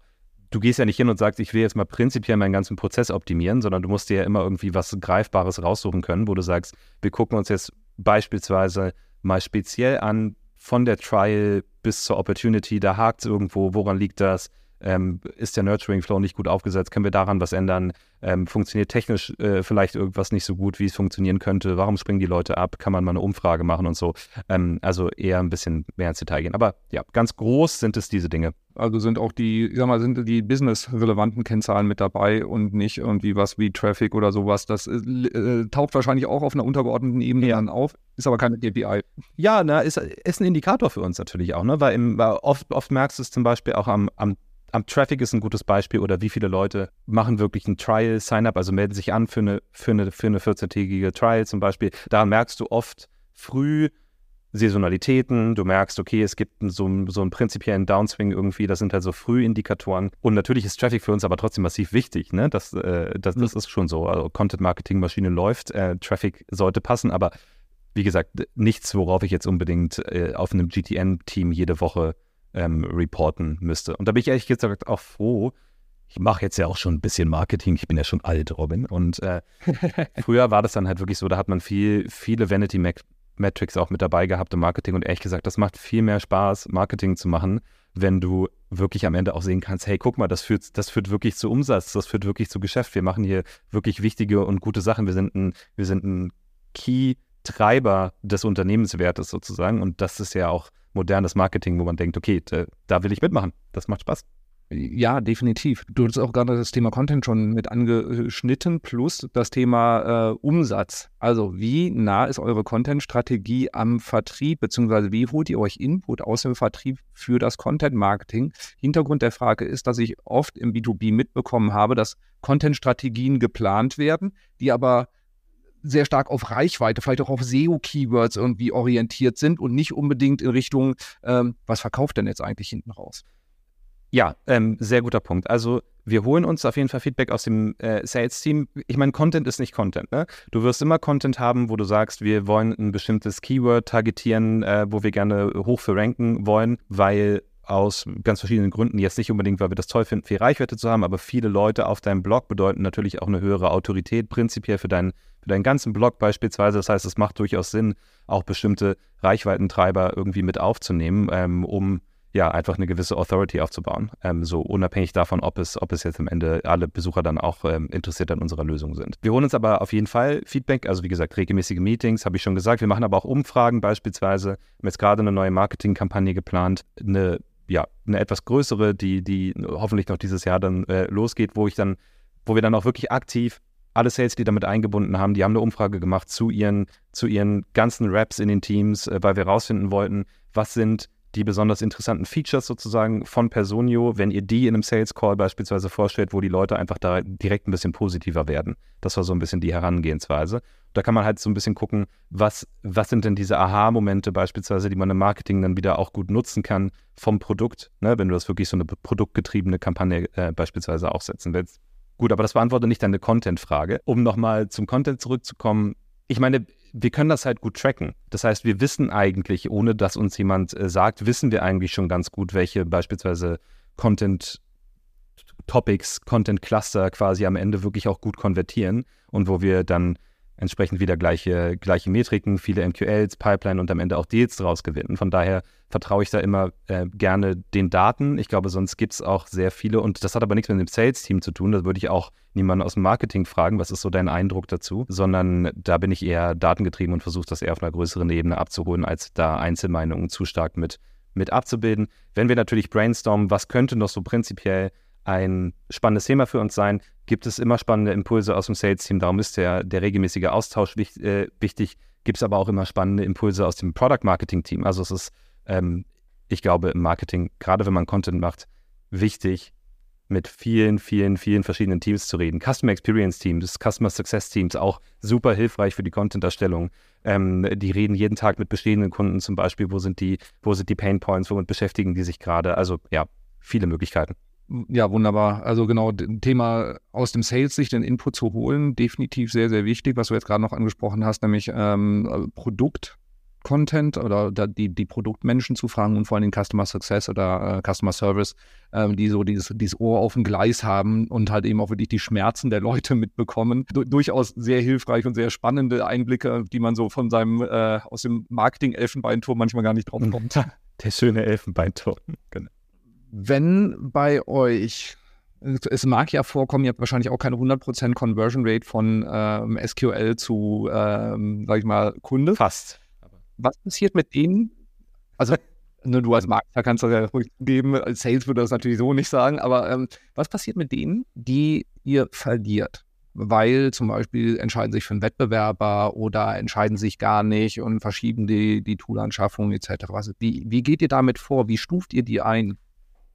du gehst ja nicht hin und sagst, ich will jetzt mal prinzipiell meinen ganzen Prozess optimieren, sondern du musst dir ja immer irgendwie was Greifbares raussuchen können, wo du sagst, wir gucken uns jetzt beispielsweise mal speziell an, von der Trial bis zur Opportunity, da hakt es irgendwo, woran liegt das? Ähm, ist der Nurturing Flow nicht gut aufgesetzt? Können wir daran was ändern? Ähm, funktioniert technisch äh, vielleicht irgendwas nicht so gut, wie es funktionieren könnte? Warum springen die Leute ab? Kann man mal eine Umfrage machen und so? Ähm, also eher ein bisschen mehr ins Detail gehen. Aber ja, ganz groß sind es diese Dinge. Also sind auch die, ich sag mal, sind die business-relevanten Kennzahlen mit dabei und nicht irgendwie was wie Traffic oder sowas. Das äh, äh taucht wahrscheinlich auch auf einer untergeordneten Ebene ja. dann auf, ist aber keine KPI. Ja, na, ist, ist ein Indikator für uns natürlich auch, ne? Weil, im, weil oft, oft merkst du es zum Beispiel auch am, am am Traffic ist ein gutes Beispiel oder wie viele Leute machen wirklich ein Trial, Sign-up, also melden sich an für eine, für eine, für eine 14-tägige Trial zum Beispiel. Da merkst du oft früh Saisonalitäten, du merkst, okay, es gibt so, so einen prinzipiellen Downswing irgendwie, das sind halt so Frühindikatoren. Und natürlich ist Traffic für uns aber trotzdem massiv wichtig, ne? Das, äh, das, das ist schon so. Also Content-Marketing-Maschine läuft, äh, Traffic sollte passen, aber wie gesagt, nichts, worauf ich jetzt unbedingt äh, auf einem GTN-Team jede Woche ähm, reporten müsste. Und da bin ich ehrlich gesagt auch froh. Ich mache jetzt ja auch schon ein bisschen Marketing. Ich bin ja schon alt, Robin. Und äh, früher war das dann halt wirklich so, da hat man viel, viele Vanity Metrics auch mit dabei gehabt im Marketing. Und ehrlich gesagt, das macht viel mehr Spaß, Marketing zu machen, wenn du wirklich am Ende auch sehen kannst, hey, guck mal, das führt, das führt wirklich zu Umsatz, das führt wirklich zu Geschäft. Wir machen hier wirklich wichtige und gute Sachen. Wir sind ein, wir sind ein Key-Treiber des Unternehmenswertes sozusagen. Und das ist ja auch modernes Marketing, wo man denkt, okay, da will ich mitmachen. Das macht Spaß. Ja, definitiv. Du hast auch gerade das Thema Content schon mit angeschnitten, plus das Thema äh, Umsatz. Also wie nah ist eure Content-Strategie am Vertrieb, beziehungsweise wie holt ihr euch Input aus dem Vertrieb für das Content-Marketing? Hintergrund der Frage ist, dass ich oft im B2B mitbekommen habe, dass Content-Strategien geplant werden, die aber sehr stark auf Reichweite, vielleicht auch auf SEO-Keywords irgendwie orientiert sind und nicht unbedingt in Richtung, ähm, was verkauft denn jetzt eigentlich hinten raus? Ja, ähm, sehr guter Punkt. Also wir holen uns auf jeden Fall Feedback aus dem äh, Sales-Team. Ich meine, Content ist nicht Content. Ne? Du wirst immer Content haben, wo du sagst, wir wollen ein bestimmtes Keyword targetieren, äh, wo wir gerne hoch für ranken wollen, weil aus ganz verschiedenen Gründen, jetzt nicht unbedingt, weil wir das toll finden, viel Reichweite zu haben, aber viele Leute auf deinem Blog bedeuten natürlich auch eine höhere Autorität, prinzipiell für deinen, für deinen ganzen Blog beispielsweise. Das heißt, es macht durchaus Sinn, auch bestimmte Reichweitentreiber irgendwie mit aufzunehmen, ähm, um ja, einfach eine gewisse Authority aufzubauen. Ähm, so unabhängig davon, ob es, ob es jetzt am Ende alle Besucher dann auch ähm, interessiert an unserer Lösung sind. Wir holen uns aber auf jeden Fall Feedback, also wie gesagt, regelmäßige Meetings, habe ich schon gesagt. Wir machen aber auch Umfragen beispielsweise. Wir haben jetzt gerade eine neue Marketingkampagne geplant, eine ja, eine etwas größere, die, die hoffentlich noch dieses Jahr dann äh, losgeht, wo ich dann, wo wir dann auch wirklich aktiv alle Sales, die damit eingebunden haben, die haben eine Umfrage gemacht zu ihren, zu ihren ganzen Raps in den Teams, äh, weil wir herausfinden wollten, was sind die besonders interessanten Features sozusagen von Personio, wenn ihr die in einem Sales Call beispielsweise vorstellt, wo die Leute einfach da direkt ein bisschen positiver werden. Das war so ein bisschen die Herangehensweise. Da kann man halt so ein bisschen gucken, was, was sind denn diese Aha-Momente beispielsweise, die man im Marketing dann wieder auch gut nutzen kann vom Produkt, ne, wenn du das wirklich so eine produktgetriebene Kampagne äh, beispielsweise aufsetzen willst. Gut, aber das beantwortet nicht deine Content-Frage. Um nochmal zum Content zurückzukommen, ich meine, wir können das halt gut tracken. Das heißt, wir wissen eigentlich, ohne dass uns jemand äh, sagt, wissen wir eigentlich schon ganz gut, welche beispielsweise Content Topics, Content Cluster quasi am Ende wirklich auch gut konvertieren und wo wir dann entsprechend wieder gleiche, gleiche Metriken, viele MQLs, Pipeline und am Ende auch Deals draus gewinnen. Von daher vertraue ich da immer äh, gerne den Daten. Ich glaube, sonst gibt es auch sehr viele und das hat aber nichts mit dem Sales-Team zu tun. Das würde ich auch niemanden aus dem Marketing fragen, was ist so dein Eindruck dazu, sondern da bin ich eher datengetrieben und versuche das eher auf einer größeren Ebene abzuholen, als da Einzelmeinungen zu stark mit, mit abzubilden. Wenn wir natürlich brainstormen, was könnte noch so prinzipiell ein spannendes Thema für uns sein. Gibt es immer spannende Impulse aus dem Sales-Team, darum ist der, der regelmäßige Austausch wichtig. Äh, wichtig. Gibt es aber auch immer spannende Impulse aus dem Product-Marketing-Team. Also es ist, ähm, ich glaube, im Marketing, gerade wenn man Content macht, wichtig, mit vielen, vielen, vielen verschiedenen Teams zu reden. Customer Experience Teams, Customer Success Teams, auch super hilfreich für die Content-Erstellung. Ähm, die reden jeden Tag mit bestehenden Kunden zum Beispiel, wo sind die, wo die Pain Points, womit beschäftigen die sich gerade. Also ja, viele Möglichkeiten. Ja, wunderbar. Also genau, Thema aus dem Sales-Sicht den Input zu holen, definitiv sehr, sehr wichtig, was du jetzt gerade noch angesprochen hast, nämlich ähm, Produkt. Content oder die, die Produktmenschen zu fragen und vor allem Customer Success oder äh, Customer Service, ähm, die so dieses, dieses Ohr auf dem Gleis haben und halt eben auch wirklich die Schmerzen der Leute mitbekommen. Du, durchaus sehr hilfreich und sehr spannende Einblicke, die man so von seinem äh, aus dem Marketing-Elfenbeinturm manchmal gar nicht drauf kommt. Der schöne Elfenbeinturm, genau wenn bei euch, es mag ja vorkommen, ihr habt wahrscheinlich auch keine 100% Conversion Rate von ähm, SQL zu, ähm, sag ich mal, Kunde. Fast. Was passiert mit denen? Also, ne, du als Marketer kannst das ja ruhig geben, als Sales würde das natürlich so nicht sagen, aber ähm, was passiert mit denen, die ihr verliert? weil zum Beispiel entscheiden sich für einen Wettbewerber oder entscheiden sich gar nicht und verschieben die, die Toolanschaffung etc. wie, wie geht ihr damit vor? Wie stuft ihr die ein?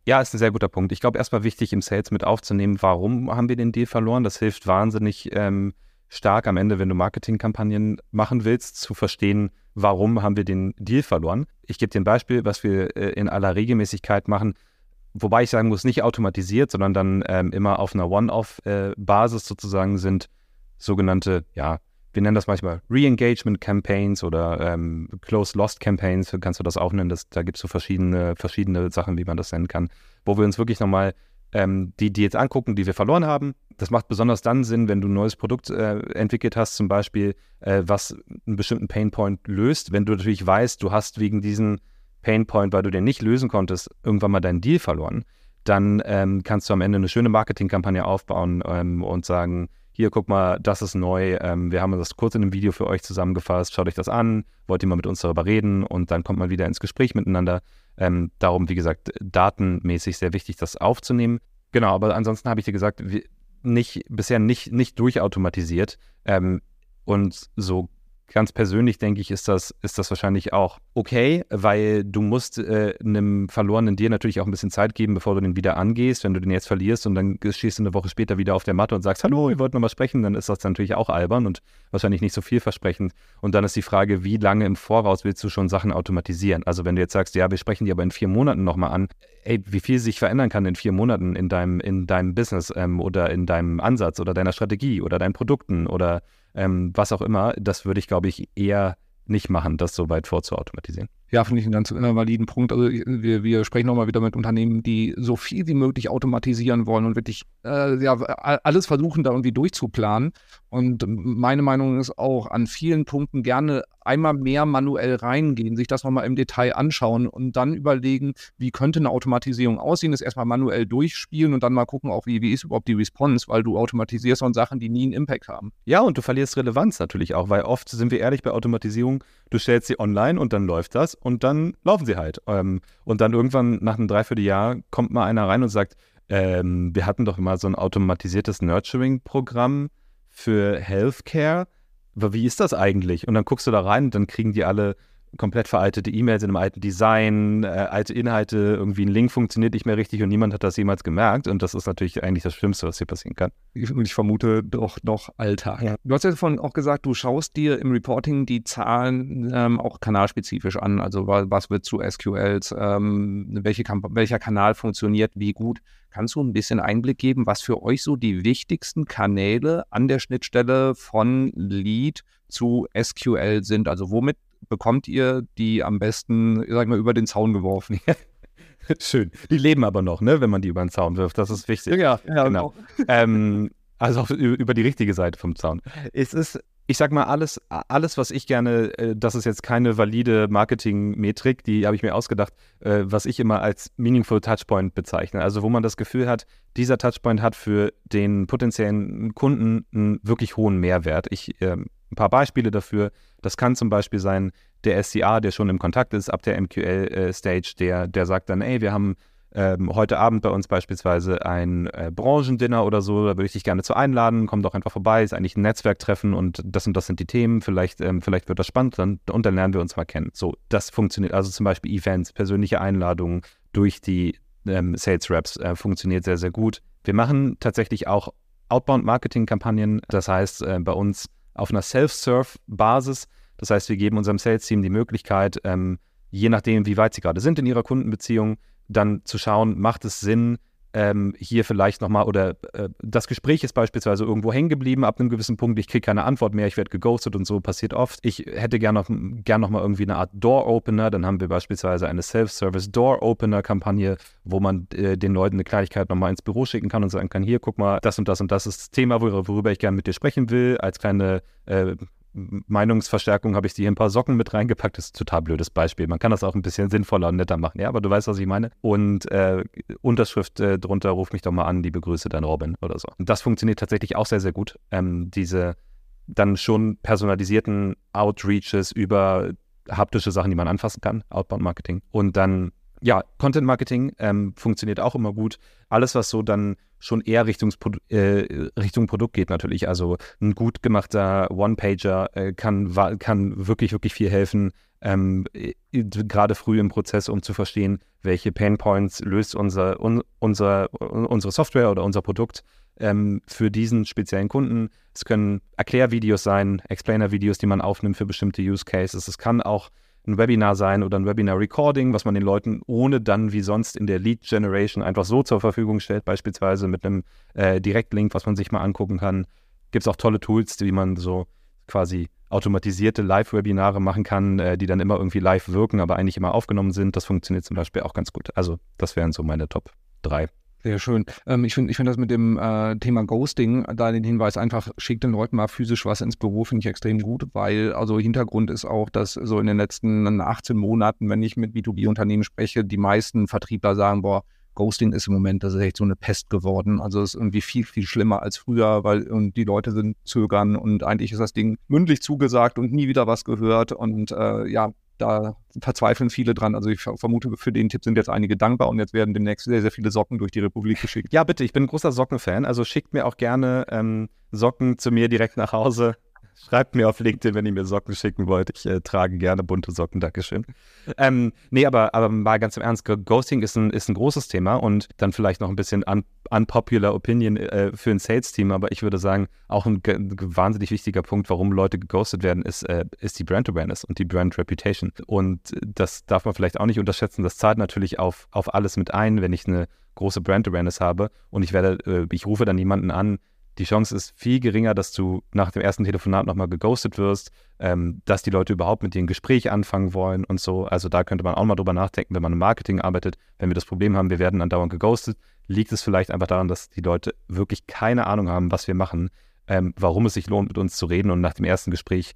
Ja, ist ein sehr guter Punkt. Ich glaube, erstmal wichtig im Sales mit aufzunehmen, warum haben wir den Deal verloren? Das hilft wahnsinnig ähm, stark am Ende, wenn du Marketingkampagnen machen willst, zu verstehen, warum haben wir den Deal verloren. Ich gebe dir ein Beispiel, was wir äh, in aller Regelmäßigkeit machen. Wobei ich sagen muss, nicht automatisiert, sondern dann ähm, immer auf einer One-Off-Basis äh, sozusagen sind sogenannte, ja, wir nennen das manchmal Re-Engagement Campaigns oder ähm, Close Lost Campaigns, kannst du das auch nennen. Das, da gibt es so verschiedene, verschiedene Sachen, wie man das nennen kann, wo wir uns wirklich nochmal ähm, die Deals angucken, die wir verloren haben. Das macht besonders dann Sinn, wenn du ein neues Produkt äh, entwickelt hast, zum Beispiel, äh, was einen bestimmten Painpoint löst. Wenn du natürlich weißt, du hast wegen diesem Painpoint, weil du den nicht lösen konntest, irgendwann mal deinen Deal verloren, dann ähm, kannst du am Ende eine schöne Marketingkampagne aufbauen ähm, und sagen, hier, guck mal, das ist neu. Ähm, wir haben das kurz in einem Video für euch zusammengefasst. Schaut euch das an. Wollt ihr mal mit uns darüber reden? Und dann kommt man wieder ins Gespräch miteinander. Ähm, darum, wie gesagt, datenmäßig sehr wichtig, das aufzunehmen. Genau, aber ansonsten habe ich dir gesagt, nicht, bisher nicht, nicht durchautomatisiert. Ähm, und so ganz persönlich denke ich, ist das, ist das wahrscheinlich auch okay, weil du musst äh, einem verlorenen Dir natürlich auch ein bisschen Zeit geben, bevor du den wieder angehst. Wenn du den jetzt verlierst und dann stehst du eine Woche später wieder auf der Matte und sagst, hallo, ihr wollt noch mal sprechen, dann ist das natürlich auch albern und wahrscheinlich nicht so vielversprechend. Und dann ist die Frage, wie lange im Voraus willst du schon Sachen automatisieren? Also wenn du jetzt sagst, ja, wir sprechen die aber in vier Monaten nochmal an, ey, wie viel sich verändern kann in vier Monaten in deinem, in deinem Business ähm, oder in deinem Ansatz oder deiner Strategie oder deinen Produkten oder ähm, was auch immer, das würde ich, glaube ich, eher nicht machen, das so weit vorzuautomatisieren. Ja, finde ich einen ganz äh, validen Punkt. Also wir, wir sprechen nochmal wieder mit Unternehmen, die so viel wie möglich automatisieren wollen und wirklich äh, ja, alles versuchen, da irgendwie durchzuplanen. Und meine Meinung ist auch, an vielen Punkten gerne einmal mehr manuell reingehen, sich das nochmal im Detail anschauen und dann überlegen, wie könnte eine Automatisierung aussehen, das erstmal manuell durchspielen und dann mal gucken, auch wie, wie ist überhaupt die Response, weil du automatisierst von Sachen, die nie einen Impact haben. Ja, und du verlierst Relevanz natürlich auch, weil oft sind wir ehrlich bei Automatisierung, du stellst sie online und dann läuft das und dann laufen sie halt. Ähm, und dann irgendwann nach einem Dreivierteljahr kommt mal einer rein und sagt, ähm, wir hatten doch immer so ein automatisiertes Nurturing-Programm für Healthcare. Aber wie ist das eigentlich? Und dann guckst du da rein und dann kriegen die alle komplett veraltete E-Mails in einem alten Design, äh, alte Inhalte, irgendwie ein Link funktioniert nicht mehr richtig und niemand hat das jemals gemerkt. Und das ist natürlich eigentlich das Schlimmste, was hier passieren kann. Und ich vermute doch noch Alltag. Ja. Du hast ja vorhin auch gesagt, du schaust dir im Reporting die Zahlen ähm, auch kanalspezifisch an. Also was wird zu SQLs, ähm, welche welcher Kanal funktioniert wie gut. Kannst du ein bisschen Einblick geben, was für euch so die wichtigsten Kanäle an der Schnittstelle von Lead zu SQL sind? Also womit bekommt ihr die am besten, sag ich mal, über den Zaun geworfen? Schön. Die leben aber noch, ne, wenn man die über den Zaun wirft. Das ist wichtig. Ja, ja genau. ähm, also auf, über die richtige Seite vom Zaun. Es ist, ich sag mal, alles, alles, was ich gerne, äh, das ist jetzt keine valide Marketing-Metrik, die habe ich mir ausgedacht, äh, was ich immer als Meaningful Touchpoint bezeichne. Also wo man das Gefühl hat, dieser Touchpoint hat für den potenziellen Kunden einen wirklich hohen Mehrwert. Ich äh, ein paar Beispiele dafür. Das kann zum Beispiel sein, der SCA, der schon im Kontakt ist ab der MQL-Stage, äh, der, der sagt dann, ey, wir haben ähm, heute Abend bei uns beispielsweise ein äh, Branchendinner oder so, da würde ich dich gerne zu einladen, komm doch einfach vorbei, ist eigentlich ein Netzwerktreffen und das und das sind die Themen, vielleicht, ähm, vielleicht wird das spannend dann, und dann lernen wir uns mal kennen. So, das funktioniert, also zum Beispiel Events, persönliche Einladungen durch die ähm, Sales Reps äh, funktioniert sehr, sehr gut. Wir machen tatsächlich auch Outbound-Marketing-Kampagnen, das heißt äh, bei uns auf einer Self-Serve-Basis. Das heißt, wir geben unserem Sales-Team die Möglichkeit, ähm, je nachdem, wie weit sie gerade sind in ihrer Kundenbeziehung, dann zu schauen, macht es Sinn, ähm, hier vielleicht nochmal oder äh, das Gespräch ist beispielsweise irgendwo hängen geblieben ab einem gewissen Punkt, ich kriege keine Antwort mehr, ich werde geghostet und so passiert oft. Ich hätte gerne noch, gern noch mal irgendwie eine Art Door-Opener, dann haben wir beispielsweise eine Self-Service Door-Opener-Kampagne, wo man äh, den Leuten eine Kleinigkeit nochmal ins Büro schicken kann und sagen kann, hier, guck mal, das und das und das ist das Thema, worüber ich gerne mit dir sprechen will, als kleine äh, Meinungsverstärkung habe ich dir ein paar Socken mit reingepackt. Das ist ein total blödes Beispiel. Man kann das auch ein bisschen sinnvoller und netter machen. Ja, aber du weißt, was ich meine. Und äh, Unterschrift äh, drunter, ruf mich doch mal an, liebe Grüße, dein Robin oder so. Das funktioniert tatsächlich auch sehr, sehr gut. Ähm, diese dann schon personalisierten Outreaches über haptische Sachen, die man anfassen kann, Outbound Marketing. Und dann ja, Content Marketing ähm, funktioniert auch immer gut. Alles, was so dann schon eher Produ äh, Richtung Produkt geht natürlich. Also ein gut gemachter One-Pager äh, kann, kann wirklich, wirklich viel helfen. ähm, gerade früh im Prozess, um zu verstehen, welche Pain Points löst unser, un, unser, unsere Software oder unser Produkt ähm, für diesen speziellen Kunden. Es können Erklärvideos sein, Explainer-Videos, die man aufnimmt für bestimmte Use Cases. Es kann auch ein Webinar sein oder ein Webinar-Recording, was man den Leuten ohne dann wie sonst in der Lead-Generation einfach so zur Verfügung stellt, beispielsweise mit einem äh, Direktlink, was man sich mal angucken kann. Gibt es auch tolle Tools, die man so quasi automatisierte Live-Webinare machen kann, äh, die dann immer irgendwie live wirken, aber eigentlich immer aufgenommen sind. Das funktioniert zum Beispiel auch ganz gut. Also das wären so meine Top 3. Sehr schön. Ähm, ich finde ich find das mit dem äh, Thema Ghosting, da den Hinweis einfach, schickt den Leuten mal physisch was ins Büro, finde ich extrem gut, weil also Hintergrund ist auch, dass so in den letzten 18 Monaten, wenn ich mit B2B-Unternehmen spreche, die meisten Vertriebler sagen, boah, Ghosting ist im Moment, das ist echt so eine Pest geworden. Also es ist irgendwie viel, viel schlimmer als früher, weil und die Leute sind zögern und eigentlich ist das Ding mündlich zugesagt und nie wieder was gehört. Und äh, ja, da verzweifeln viele dran. Also ich vermute, für den Tipp sind jetzt einige dankbar und jetzt werden demnächst sehr, sehr viele Socken durch die Republik geschickt. Ja, bitte, ich bin ein großer Sockenfan. Also schickt mir auch gerne ähm, Socken zu mir direkt nach Hause. Schreibt mir auf LinkedIn, wenn ihr mir Socken schicken wollt. Ich äh, trage gerne bunte Socken, Dankeschön. Ähm, nee, aber, aber mal ganz im Ernst, Ghosting ist ein, ist ein großes Thema und dann vielleicht noch ein bisschen un, unpopular Opinion äh, für ein Sales-Team, aber ich würde sagen, auch ein, wahnsinnig wichtiger Punkt, warum Leute geghostet werden, ist, äh, ist die Brand Awareness und die Brand Reputation. Und das darf man vielleicht auch nicht unterschätzen. Das zahlt natürlich auf, auf alles mit ein, wenn ich eine große Brand Awareness habe und ich werde, äh, ich rufe dann jemanden an, die Chance ist viel geringer, dass du nach dem ersten Telefonat nochmal geghostet wirst, ähm, dass die Leute überhaupt mit dir ein Gespräch anfangen wollen und so. Also da könnte man auch mal drüber nachdenken, wenn man im Marketing arbeitet. Wenn wir das Problem haben, wir werden andauernd geghostet, liegt es vielleicht einfach daran, dass die Leute wirklich keine Ahnung haben, was wir machen, ähm, warum es sich lohnt, mit uns zu reden und nach dem ersten Gespräch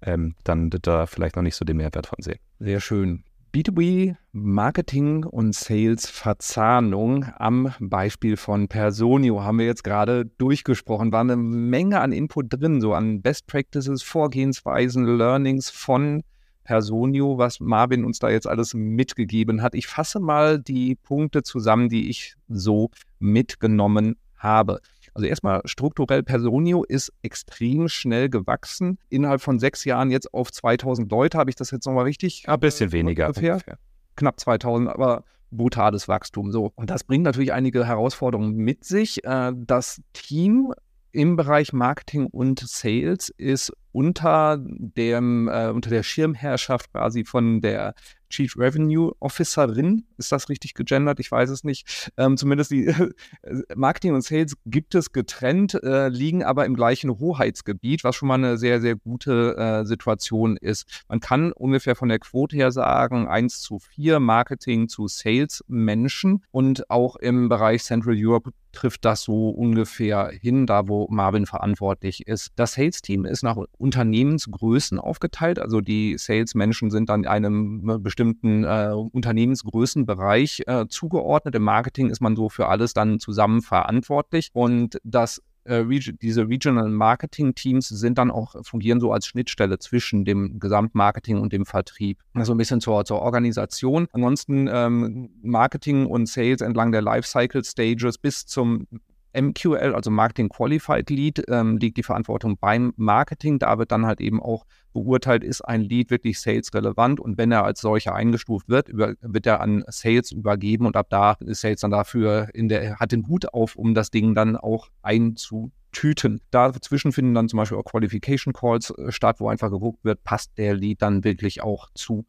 ähm, dann da vielleicht noch nicht so den Mehrwert von sehen. Sehr schön. B2B Marketing und Sales Verzahnung am Beispiel von Personio haben wir jetzt gerade durchgesprochen. War eine Menge an Input drin, so an Best Practices, Vorgehensweisen, Learnings von Personio, was Marvin uns da jetzt alles mitgegeben hat. Ich fasse mal die Punkte zusammen, die ich so mitgenommen habe. Also erstmal strukturell, Personio ist extrem schnell gewachsen. Innerhalb von sechs Jahren jetzt auf 2000 Leute, habe ich das jetzt nochmal richtig? Ein bisschen weniger. Ungefähr. ungefähr. Knapp 2000, aber brutales Wachstum. So. Und das bringt natürlich einige Herausforderungen mit sich. Äh, das Team im Bereich Marketing und Sales ist unter dem äh, unter der Schirmherrschaft quasi von der Chief Revenue Officerin. Ist das richtig gegendert? Ich weiß es nicht. Ähm, zumindest die Marketing und Sales gibt es getrennt, äh, liegen aber im gleichen Hoheitsgebiet, was schon mal eine sehr, sehr gute äh, Situation ist. Man kann ungefähr von der Quote her sagen, 1 zu 4 Marketing zu Sales Menschen und auch im Bereich Central Europe trifft das so ungefähr hin, da wo Marvin verantwortlich ist. Das Sales-Team ist nach Unternehmensgrößen aufgeteilt. Also die Sales-Menschen sind dann einem bestimmten bestimmten äh, Unternehmensgrößenbereich äh, zugeordnet. Im Marketing ist man so für alles dann zusammen verantwortlich und das diese Regional Marketing Teams sind dann auch, fungieren so als Schnittstelle zwischen dem Gesamtmarketing und dem Vertrieb. Also ein bisschen zur, zur Organisation. Ansonsten ähm, Marketing und Sales entlang der Lifecycle Stages bis zum MQL, also Marketing Qualified Lead, ähm, liegt die Verantwortung beim Marketing. Da wird dann halt eben auch beurteilt, ist ein Lead wirklich sales relevant und wenn er als solcher eingestuft wird, über, wird er an Sales übergeben und ab da ist Sales dann dafür in der, hat den Hut auf, um das Ding dann auch einzutüten. Dazwischen finden dann zum Beispiel auch Qualification Calls äh, statt, wo einfach geguckt wird, passt der Lead dann wirklich auch zu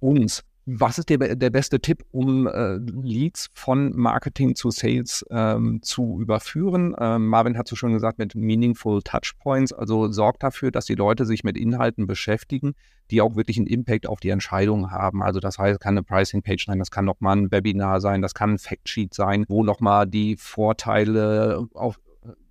uns. Was ist der, der beste Tipp, um äh, Leads von Marketing zu Sales ähm, zu überführen? Ähm, Marvin hat so schon gesagt, mit Meaningful Touchpoints. Also sorgt dafür, dass die Leute sich mit Inhalten beschäftigen, die auch wirklich einen Impact auf die Entscheidung haben. Also das heißt, kann eine Pricing-Page sein, das kann nochmal ein Webinar sein, das kann ein Factsheet sein, wo nochmal die Vorteile auf,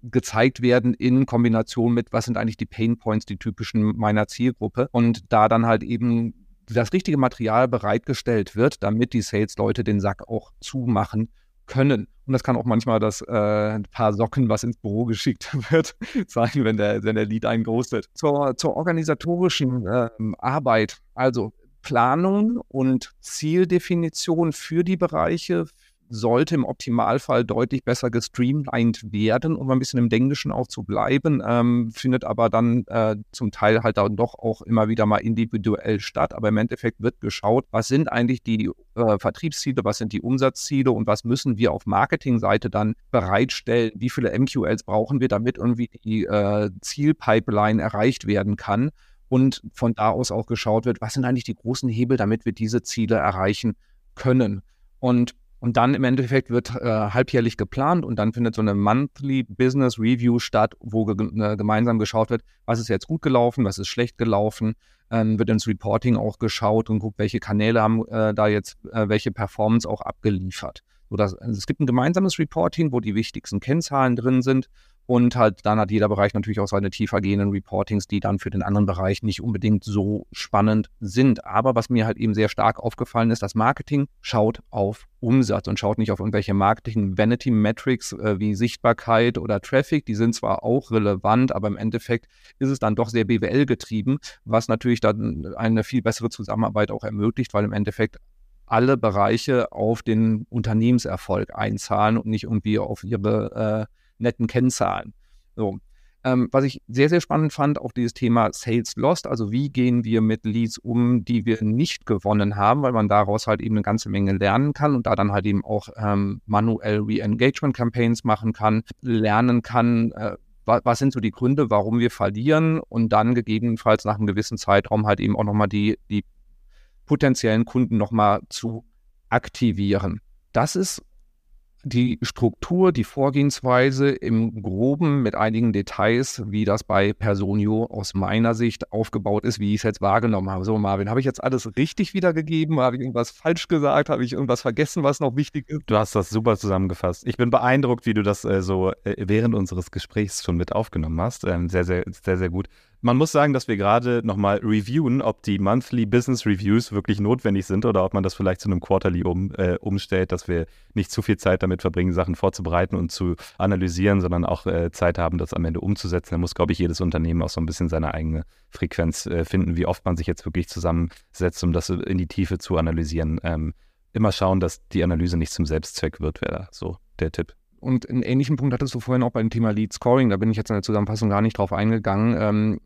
gezeigt werden in Kombination mit, was sind eigentlich die Pain Points, die typischen meiner Zielgruppe und da dann halt eben das richtige Material bereitgestellt wird, damit die Sales-Leute den Sack auch zumachen können. Und das kann auch manchmal das äh, Paar Socken, was ins Büro geschickt wird, sein, wenn der, wenn der Lead einen ghostet. Zur, zur organisatorischen äh, Arbeit, also Planung und Zieldefinition für die Bereiche, sollte im Optimalfall deutlich besser gestreamlined werden, um ein bisschen im Englischen auch zu bleiben, ähm, findet aber dann äh, zum Teil halt dann doch auch immer wieder mal individuell statt. Aber im Endeffekt wird geschaut, was sind eigentlich die äh, Vertriebsziele, was sind die Umsatzziele und was müssen wir auf Marketingseite dann bereitstellen, wie viele MQLs brauchen wir, damit irgendwie die äh, Zielpipeline erreicht werden kann und von da aus auch geschaut wird, was sind eigentlich die großen Hebel, damit wir diese Ziele erreichen können. Und, und dann im Endeffekt wird äh, halbjährlich geplant und dann findet so eine Monthly Business Review statt, wo ge äh, gemeinsam geschaut wird, was ist jetzt gut gelaufen, was ist schlecht gelaufen, ähm, wird ins Reporting auch geschaut und guckt, welche Kanäle haben äh, da jetzt äh, welche Performance auch abgeliefert. So also es gibt ein gemeinsames Reporting, wo die wichtigsten Kennzahlen drin sind und halt dann hat jeder Bereich natürlich auch seine tiefer gehenden Reportings, die dann für den anderen Bereich nicht unbedingt so spannend sind. Aber was mir halt eben sehr stark aufgefallen ist, das Marketing schaut auf Umsatz und schaut nicht auf irgendwelche Marketing-Vanity-Metrics äh, wie Sichtbarkeit oder Traffic. Die sind zwar auch relevant, aber im Endeffekt ist es dann doch sehr BWL getrieben, was natürlich dann eine viel bessere Zusammenarbeit auch ermöglicht, weil im Endeffekt alle Bereiche auf den Unternehmenserfolg einzahlen und nicht irgendwie auf ihre äh, netten Kennzahlen. So. Ähm, was ich sehr, sehr spannend fand, auch dieses Thema Sales Lost, also wie gehen wir mit Leads um, die wir nicht gewonnen haben, weil man daraus halt eben eine ganze Menge lernen kann und da dann halt eben auch ähm, manuell Re-Engagement-Campaigns machen kann, lernen kann, äh, was sind so die Gründe, warum wir verlieren und dann gegebenenfalls nach einem gewissen Zeitraum halt eben auch nochmal die, die potenziellen Kunden nochmal zu aktivieren. Das ist die Struktur, die Vorgehensweise im Groben mit einigen Details, wie das bei Personio aus meiner Sicht aufgebaut ist, wie ich es jetzt wahrgenommen habe. So, Marvin, habe ich jetzt alles richtig wiedergegeben? Habe ich irgendwas falsch gesagt? Habe ich irgendwas vergessen, was noch wichtig ist? Du hast das super zusammengefasst. Ich bin beeindruckt, wie du das äh, so äh, während unseres Gesprächs schon mit aufgenommen hast. Ähm, sehr, sehr, sehr, sehr gut. Man muss sagen, dass wir gerade nochmal reviewen, ob die Monthly Business Reviews wirklich notwendig sind oder ob man das vielleicht zu einem Quarterly um, äh, umstellt, dass wir nicht zu viel Zeit damit verbringen, Sachen vorzubereiten und zu analysieren, sondern auch äh, Zeit haben, das am Ende umzusetzen. Da muss, glaube ich, jedes Unternehmen auch so ein bisschen seine eigene Frequenz äh, finden, wie oft man sich jetzt wirklich zusammensetzt, um das in die Tiefe zu analysieren. Ähm, immer schauen, dass die Analyse nicht zum Selbstzweck wird, wäre so der Tipp. Und einen ähnlichen Punkt hattest du vorhin auch beim Thema Lead Scoring, da bin ich jetzt in der Zusammenfassung gar nicht drauf eingegangen. Ähm,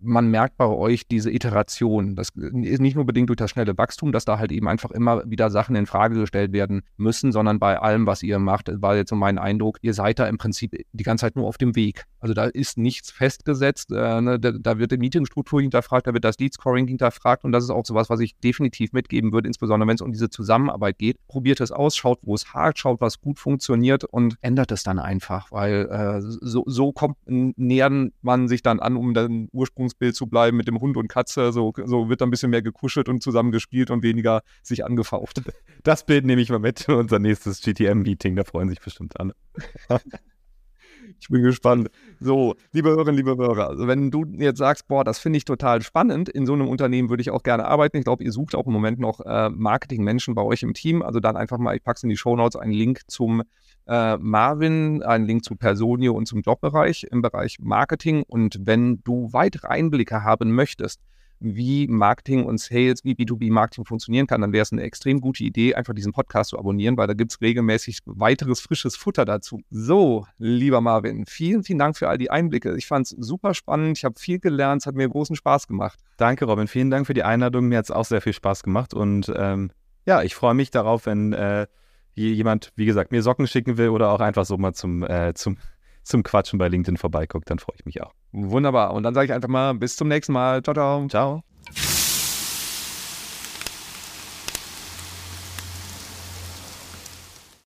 man merkt bei euch diese Iteration. Das ist nicht nur bedingt durch das schnelle Wachstum, dass da halt eben einfach immer wieder Sachen in Frage gestellt werden müssen, sondern bei allem, was ihr macht, war jetzt so mein Eindruck, ihr seid da im Prinzip die ganze Zeit nur auf dem Weg. Also da ist nichts festgesetzt, äh, ne, da, da, wird die Meetingstruktur hinterfragt, da wird das Lead Scoring hinterfragt und das ist auch sowas, was ich definitiv mitgeben würde, insbesondere wenn es um diese Zusammenarbeit geht. Probiert es aus, schaut, wo es hakt, schaut, was gut funktioniert und ändert es dann einfach, weil äh, so, so kommt, nähern man sich dann an, um den Ursprungsbild zu bleiben mit dem Hund und Katze. So, so wird dann ein bisschen mehr gekuschelt und zusammengespielt und weniger sich angefaucht. Das Bild nehme ich mal mit für unser nächstes GTM-Meeting, da freuen sich bestimmt alle. Ich bin gespannt. So, liebe Hörerinnen, liebe Hörer, also wenn du jetzt sagst, boah, das finde ich total spannend, in so einem Unternehmen würde ich auch gerne arbeiten. Ich glaube, ihr sucht auch im Moment noch äh, Marketingmenschen bei euch im Team. Also dann einfach mal, ich packe es in die Show Notes, einen Link zum äh, Marvin, einen Link zu Personio und zum Jobbereich im Bereich Marketing. Und wenn du weitere Einblicke haben möchtest, wie Marketing und Sales, wie B2B-Marketing funktionieren kann, dann wäre es eine extrem gute Idee, einfach diesen Podcast zu abonnieren, weil da gibt es regelmäßig weiteres frisches Futter dazu. So, lieber Marvin, vielen, vielen Dank für all die Einblicke. Ich fand es super spannend, ich habe viel gelernt, es hat mir großen Spaß gemacht. Danke, Robin, vielen Dank für die Einladung. Mir hat es auch sehr viel Spaß gemacht und ähm, ja, ich freue mich darauf, wenn äh, jemand, wie gesagt, mir Socken schicken will oder auch einfach so mal zum, äh, zum zum Quatschen bei LinkedIn vorbeiguckt, dann freue ich mich auch. Wunderbar. Und dann sage ich einfach mal bis zum nächsten Mal. Ciao, ciao. Ciao.